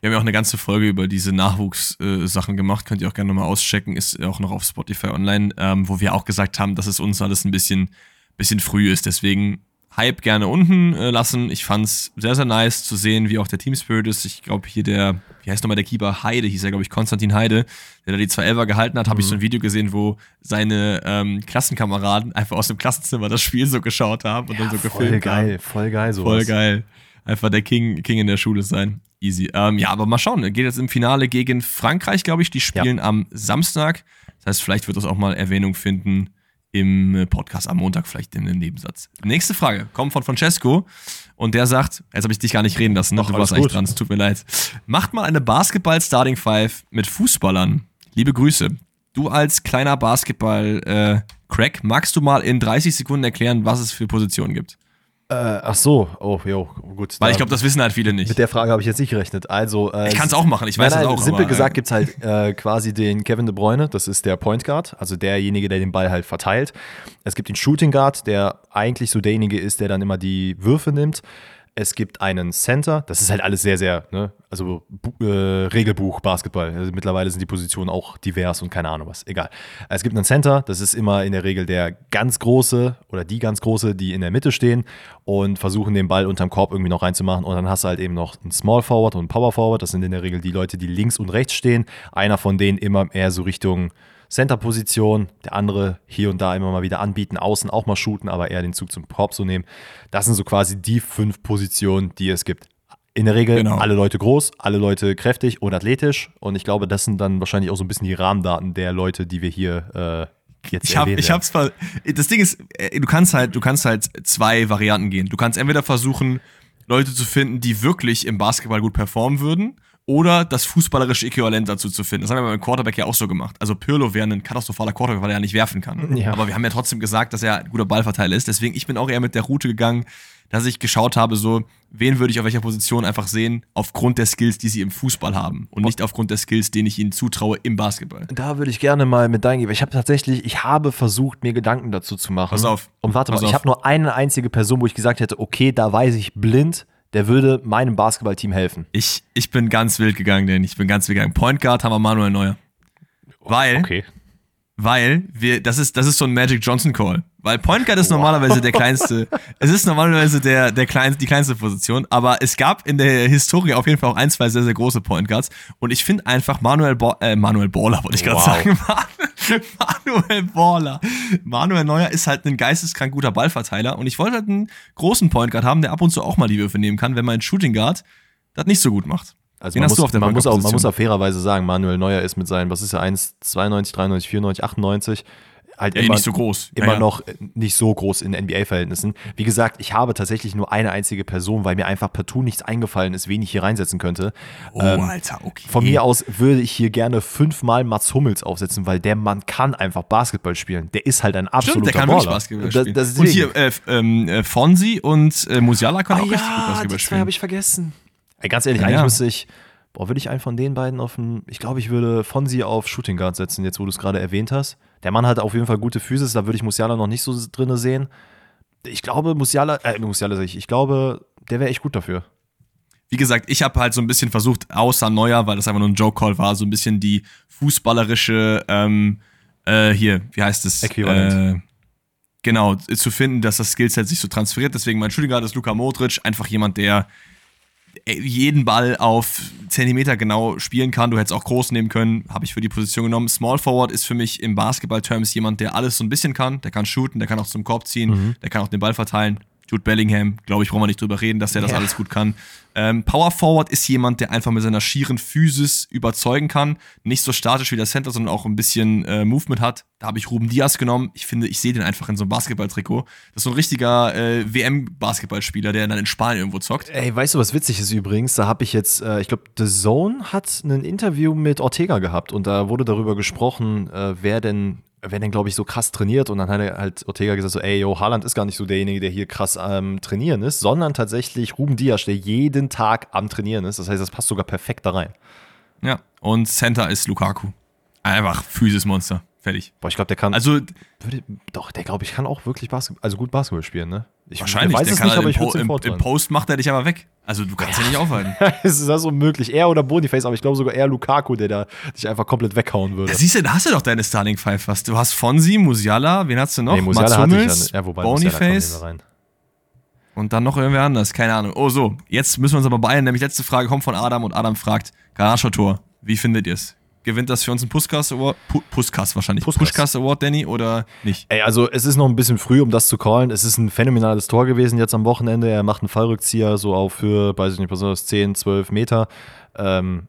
Wir haben ja auch eine ganze Folge über diese Nachwuchs-Sachen gemacht. Könnt ihr auch gerne nochmal auschecken. Ist auch noch auf Spotify online, ähm, wo wir auch gesagt haben, dass es uns alles ein bisschen, bisschen früh ist. Deswegen Hype gerne unten äh, lassen. Ich fand's sehr, sehr nice zu sehen, wie auch der Team Spirit ist. Ich glaube, hier der, wie heißt nochmal der Keeper? Heide, hieß er, glaube ich, Konstantin Heide, der da die 211er gehalten hat. Habe ich so ein Video gesehen, wo seine ähm, Klassenkameraden einfach aus dem Klassenzimmer das Spiel so geschaut haben und dann so voll gefilmt haben. geil, voll geil sowas. Voll geil. Einfach der King, King in der Schule sein. Easy. Ähm, ja, aber mal schauen. Er geht jetzt im Finale gegen Frankreich, glaube ich. Die spielen am Samstag. Das heißt, vielleicht wird das auch mal Erwähnung finden im äh, Podcast am Montag, vielleicht in einem Nebensatz. Nächste Frage kommt von Francesco und der sagt, jetzt habe ich dich gar nicht reden lassen, ne? Ach, du warst eigentlich dran, es tut mir leid. Macht mal eine Basketball-Starting Five mit Fußballern. Liebe Grüße. Du als kleiner Basketball-Crack, magst du mal in 30 Sekunden erklären, was es für Positionen gibt? Äh, ach so, oh, jo, gut. Weil ich glaube, das wissen halt viele nicht. mit der Frage habe ich jetzt nicht gerechnet. Also, äh, Ich kann es auch machen, ich weiß nein, das nein, auch. Simpel aber, gesagt äh, gibt es halt [LAUGHS] äh, quasi den Kevin De Bruyne, das ist der Point Guard, also derjenige, der den Ball halt verteilt. Es gibt den Shooting Guard, der eigentlich so derjenige ist, der dann immer die Würfe nimmt. Es gibt einen Center, das ist halt alles sehr, sehr, ne, also äh, Regelbuch Basketball. Also mittlerweile sind die Positionen auch divers und keine Ahnung was, egal. Es gibt einen Center, das ist immer in der Regel der ganz große oder die ganz große, die in der Mitte stehen und versuchen den Ball unterm Korb irgendwie noch reinzumachen. Und dann hast du halt eben noch einen Small Forward und einen Power Forward. Das sind in der Regel die Leute, die links und rechts stehen. Einer von denen immer eher so Richtung Center-Position, der andere hier und da immer mal wieder anbieten, außen auch mal shooten, aber eher den Zug zum Korb so nehmen. Das sind so quasi die fünf Positionen, die es gibt. In der Regel Genau. alle Leute groß, alle Leute kräftig und athletisch. Und ich glaube, das sind dann wahrscheinlich auch so ein bisschen die Rahmendaten der Leute, die wir hier äh, jetzt Ich, hab, erwähnen ich hab's ver Das Ding ist, äh, du kannst halt, du kannst halt zwei Varianten gehen. Du kannst entweder versuchen, Leute zu finden, die wirklich im Basketball gut performen würden, oder das fußballerische Äquivalent dazu zu finden. Das haben wir beim Quarterback ja auch so gemacht. Also Pirlo wäre ein katastrophaler Quarterback, weil er ja nicht werfen kann. Ja. Aber wir haben ja trotzdem gesagt, dass er ein guter Ballverteiler ist. Deswegen, ich bin auch eher mit der Route gegangen, dass ich geschaut habe, so, wen würde ich auf welcher Position einfach sehen, aufgrund der Skills, die sie im Fußball haben und nicht aufgrund der Skills, denen ich ihnen zutraue im Basketball. Da würde ich gerne mal mit deinen geben. Ich habe tatsächlich, ich habe versucht, mir Gedanken dazu zu machen. Pass auf. Und warte mal, ich habe nur eine einzige Person, wo ich gesagt hätte, okay, da weiß ich blind, der würde meinem Basketballteam helfen. Ich, ich bin ganz wild gegangen, denn ich bin ganz wild gegangen. Point Guard haben wir Manuel Neuer. Weil, Okay. weil wir, das ist, das ist so ein Magic Johnson Call. Weil Point Guard ist normalerweise der kleinste, [LAUGHS] es ist normalerweise der, der kleinste, die kleinste Position, aber es gab in der Historie auf jeden Fall auch ein, zwei sehr, sehr große Point Guards und ich finde einfach Manuel, Bo äh, Manuel Baller, wollte ich gerade Wow. sagen. [LAUGHS] [LAUGHS] Manuel Baller. Manuel Neuer ist halt ein geisteskrank guter Ballverteiler und ich wollte halt einen großen Point Guard haben, der ab und zu auch mal die Würfe nehmen kann, wenn mein Shooting Guard das nicht so gut macht. Also Wen man, hast muss, du auf der man, muss auch, man muss auch fairerweise sagen, Manuel Neuer ist mit seinen, was ist er, 1, 92, 93, 94, 98, halt Ja, immer, nicht so groß. Ja, immer ja. noch nicht so groß in NBA-Verhältnissen. Wie gesagt, ich habe tatsächlich nur eine einzige Person, weil mir einfach partout nichts eingefallen ist, wen ich hier reinsetzen könnte. Oh, Ähm, Alter, okay. Von mir aus würde ich hier gerne fünfmal Mats Hummels aufsetzen, weil der Mann kann einfach Basketball spielen. Der ist halt ein absoluter Stimmt, der kann Baller. Basketball spielen. das und hier, äh, ähm, äh, Fonsi und äh, Musiala können auch Ah richtig gut ja, Basketball die zwei spielen. habe ich vergessen. Ey, ganz ehrlich, Ja, eigentlich ja. müsste ich, boah, würde ich einen von den beiden auf den, ich glaube, ich würde Fonsi auf Shooting Guard setzen, jetzt wo du es gerade erwähnt hast. Der Mann hat auf jeden Fall gute Physis, da würde ich Musiala noch nicht so drinne sehen. Ich glaube, Musiala, äh, Musiala sag ich, ich glaube, der wäre echt gut dafür. Wie gesagt, ich habe halt so ein bisschen versucht, außer Neuer, weil das einfach nur ein Joke-Call war, so ein bisschen die fußballerische, ähm, äh, hier, wie heißt es? Äquivalent. Äh, genau, zu finden, dass das Skillset sich so transferiert. Deswegen mein Shooting Guard ist Luka Modric, einfach jemand, der jeden Ball auf Zentimeter genau spielen kann. Du hättest auch groß nehmen können, habe ich für die Position genommen. Small Forward ist für mich im Basketball-Terms jemand, der alles so ein bisschen kann. Der kann shooten, der kann auch zum Korb ziehen, der kann auch den Ball verteilen. Jude Bellingham, glaube ich, brauchen wir nicht drüber reden, dass er das Ja. alles gut kann. Ähm, Power Forward ist jemand, der einfach mit seiner schieren Physis überzeugen kann. Nicht so statisch wie der Center, sondern auch ein bisschen äh, Movement hat. Da habe ich Ruben Diaz genommen. Ich finde, ich sehe den einfach in so einem Basketballtrikot. Das ist so ein richtiger äh, WM-Basketballspieler, der dann in Spanien irgendwo zockt. Ey, weißt du, was witzig ist übrigens? Da habe ich jetzt, äh, ich glaube, The Zone hat ein Interview mit Ortega gehabt und da wurde darüber gesprochen, äh, wer denn, wer denn, glaube ich, so krass trainiert. Und dann hat er halt Ortega gesagt, so, ey, yo, Haaland ist gar nicht so derjenige, der hier krass am Trainieren ist, sondern tatsächlich Ruben Diaz, der jeden Tag am Trainieren ist. Das heißt, das passt sogar perfekt da rein. Ja. Und Center ist Lukaku. Einfach Physis-Monster. Fertig. Boah, ich glaube, der kann, Also würde, doch, der glaube ich kann auch wirklich Basketball, also gut Basketball spielen, ne? Ich wahrscheinlich, weiß der es kann nicht, halt aber im, ich würde im, im. Post macht er dich aber weg. Also du kannst ja nicht aufhalten. [LAUGHS] Es ist also möglich. Er oder Boniface, aber ich glaube sogar eher Lukaku, der da dich einfach komplett weghauen würde. Da siehst du, da hast du doch deine Starting Five fast. Du hast Fonsi, Musiala, wen hast du noch? Nee, Musiala Mats hatte ich ja, ja, wobei Boniface rein. und dann noch irgendwer anders. Keine Ahnung. Oh so, jetzt müssen wir uns aber beeilen. Nämlich letzte Frage kommt von Adam und Adam fragt, Garagentor, wie findet ihr es? Gewinnt das für uns einen Puskast Award? Pu Puskast wahrscheinlich. Puskast. Puskast Award, Danny, oder nicht? Ey, also es ist noch ein bisschen früh, um das zu callen. Es ist ein phänomenales Tor gewesen jetzt am Wochenende. Er macht einen Fallrückzieher so auf für, weiß ich nicht, das, 10, 12 Meter. Ähm,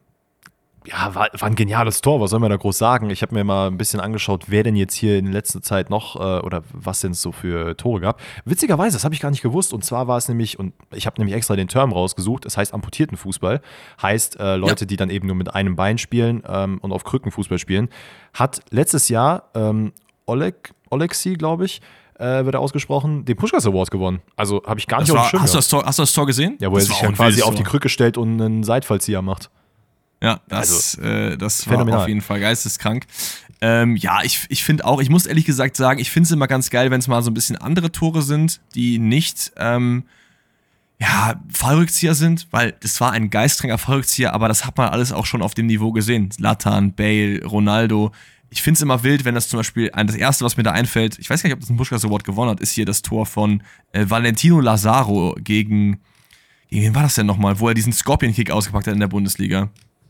ja, war, war ein geniales Tor, was soll man da groß sagen? Ich habe mir mal ein bisschen angeschaut, wer denn jetzt hier in letzter Zeit noch äh, oder was denn es so für Tore gab. Witzigerweise, das habe ich gar nicht gewusst. Und zwar war es nämlich, und ich habe nämlich extra den Term rausgesucht, es heißt amputierten Fußball. Heißt äh, Leute, die dann eben nur mit einem Bein spielen ähm, und auf Krücken Fußball spielen. Hat letztes Jahr ähm, Oleg, Olexi, glaube ich, äh, wird er ausgesprochen, den Pushkas Award gewonnen. Also habe ich gar nicht Das auf war, dem Schirm hast, du das Tor, hast du das Tor gesehen? Ja, wo er Das sich war auch ein quasi auf die. Krücke stellt und einen Seitfallzieher macht. Ja, das, äh, das war phänomenal. auf jeden Fall geisteskrank. Ähm, ja, ich, ich finde auch, ich muss ehrlich gesagt sagen, ich finde es immer ganz geil, wenn es mal so ein bisschen andere Tore sind, die nicht, ähm, ja, Fallrückzieher sind, weil das war ein geistreicher Fallrückzieher, aber das hat man alles auch schon auf dem Niveau gesehen. Latan, Bale, Ronaldo. Ich finde es immer wild, wenn das zum Beispiel, ein- das erste, was mir da einfällt, ich weiß gar nicht, ob das ein Pushkas Award gewonnen hat, ist hier das Tor von äh, Valentino Lazaro gegen, gegen wen war das denn nochmal, wo er diesen Scorpion-Kick ausgepackt hat in der Bundesliga.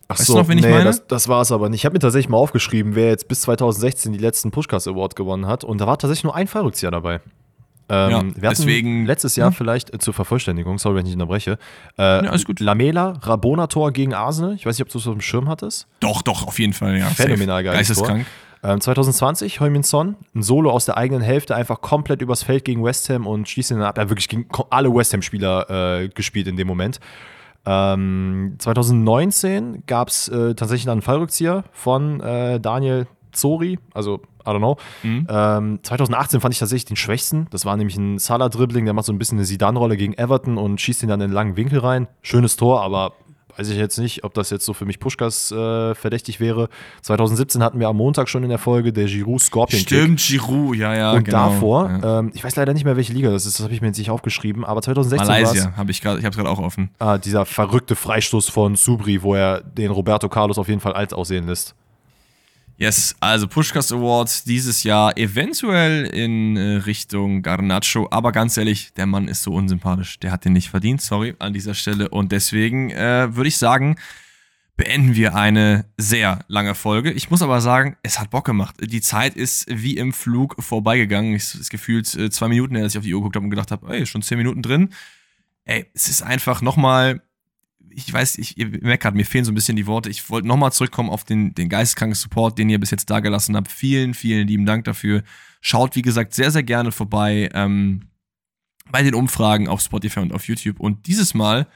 Ach Weißt du noch, nee, meine? das, das war es aber nicht. Ich habe mir tatsächlich mal aufgeschrieben, wer jetzt bis 2016 die letzten Pushkas Award gewonnen hat. Und da war tatsächlich nur ein Fallrückzieher dabei. Ähm, Ja, wir hatten deswegen- letztes Jahr Ja. vielleicht äh, zur Vervollständigung, sorry, wenn ich nicht unterbreche, äh, alles gut. Lamela, Rabona-Tor gegen Arsenal. Ich weiß nicht, ob du es auf dem Schirm hattest. Doch, doch, auf jeden Fall, ja. Phänomenal geiles Geisteskrank. Ähm, 2020, Heumin Son, ein Solo aus der eigenen Hälfte, einfach komplett übers Feld gegen West Ham und schließt ihn dann ab. Er hat wirklich gegen alle West Ham-Spieler äh, gespielt in dem Moment. Ähm, 2019 gab es äh, tatsächlich einen Fallrückzieher von äh, Daniel Zori, also I don't know. Mhm. Ähm, 2018 fand ich tatsächlich den schwächsten. Das war nämlich ein Salah-Dribbling, der macht so ein bisschen eine Sidan-Rolle gegen Everton und schießt ihn dann in den langen Winkel rein. Schönes Tor, aber weiß ich jetzt nicht, ob das jetzt so für mich Puschkas äh, verdächtig wäre. 2017 hatten wir am Montag schon in der Folge der Giroud Scorpion Kick. Stimmt, Giroud, ja, ja. Und genau. davor, Ja. ähm, ich weiß leider nicht mehr, welche Liga das ist, das habe ich mir jetzt nicht aufgeschrieben, aber 2016 war es Malaysia, habe ich gerade, ich habe gerade auch offen. ah, dieser verrückte Freistoß von Subri, wo er den Roberto Carlos auf jeden Fall alt aussehen lässt. Yes, also Pushcast Awards dieses Jahr eventuell in äh, Richtung Garnacho, aber ganz ehrlich, der Mann ist so unsympathisch. Der hat den nicht verdient, sorry, an dieser Stelle. Und deswegen äh, würde ich sagen, beenden wir eine sehr lange Folge. Ich muss aber sagen, es hat Bock gemacht. Die Zeit ist wie im Flug vorbeigegangen. Es ist gefühlt äh, zwei Minuten, dass ich auf die Uhr geguckt habe und gedacht habe, ey, schon zehn Minuten drin. Ey, es ist einfach nochmal ich weiß, ich, ihr gerade, mir fehlen so ein bisschen die Worte. Ich wollte nochmal zurückkommen auf den, den geisteskranken Support, den ihr bis jetzt dagelassen habt. Vielen, vielen lieben Dank dafür. Schaut, wie gesagt, sehr, sehr gerne vorbei ähm, bei den Umfragen auf Spotify und auf YouTube. Und dieses Mal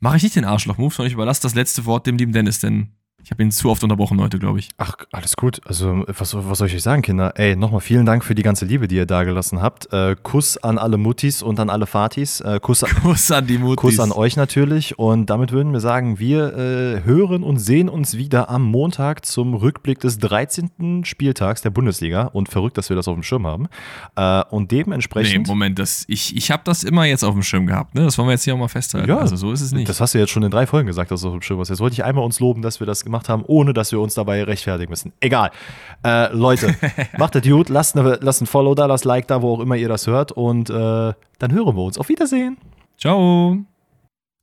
mache ich nicht den Arschloch-Move, sondern ich überlasse das letzte Wort dem lieben Dennis, denn ich habe ihn zu oft unterbrochen heute, glaube ich. Ach, alles gut. Also, was, was soll ich euch sagen, Kinder? Ey, nochmal vielen Dank für die ganze Liebe, die ihr da gelassen habt. Äh, Kuss an alle Muttis und an alle Fatis. Äh, Kuss, an, [LAUGHS] Kuss an die Mutis. Kuss an euch natürlich. Und damit würden wir sagen, wir äh, hören und sehen uns wieder am Montag zum Rückblick des 13. Spieltags der Bundesliga. Und verrückt, dass wir das auf dem Schirm haben. Äh, und Nee, dementsprechend. Moment, das, ich, ich habe das immer jetzt auf dem Schirm gehabt, ne? Das wollen wir jetzt hier auch mal festhalten. Ja, also so ist es nicht. Das hast du jetzt schon in drei Folgen gesagt, dass du auf dem Schirm hast. Jetzt wollte ich einmal uns loben, dass wir das gemacht haben, ohne dass wir uns dabei rechtfertigen müssen. Egal. Äh, Leute, [LAUGHS] macht das gut, lasst, eine, lasst ein Follow da, lasst Like da, wo auch immer ihr das hört. Und äh, dann hören wir uns. Auf Wiedersehen. Ciao.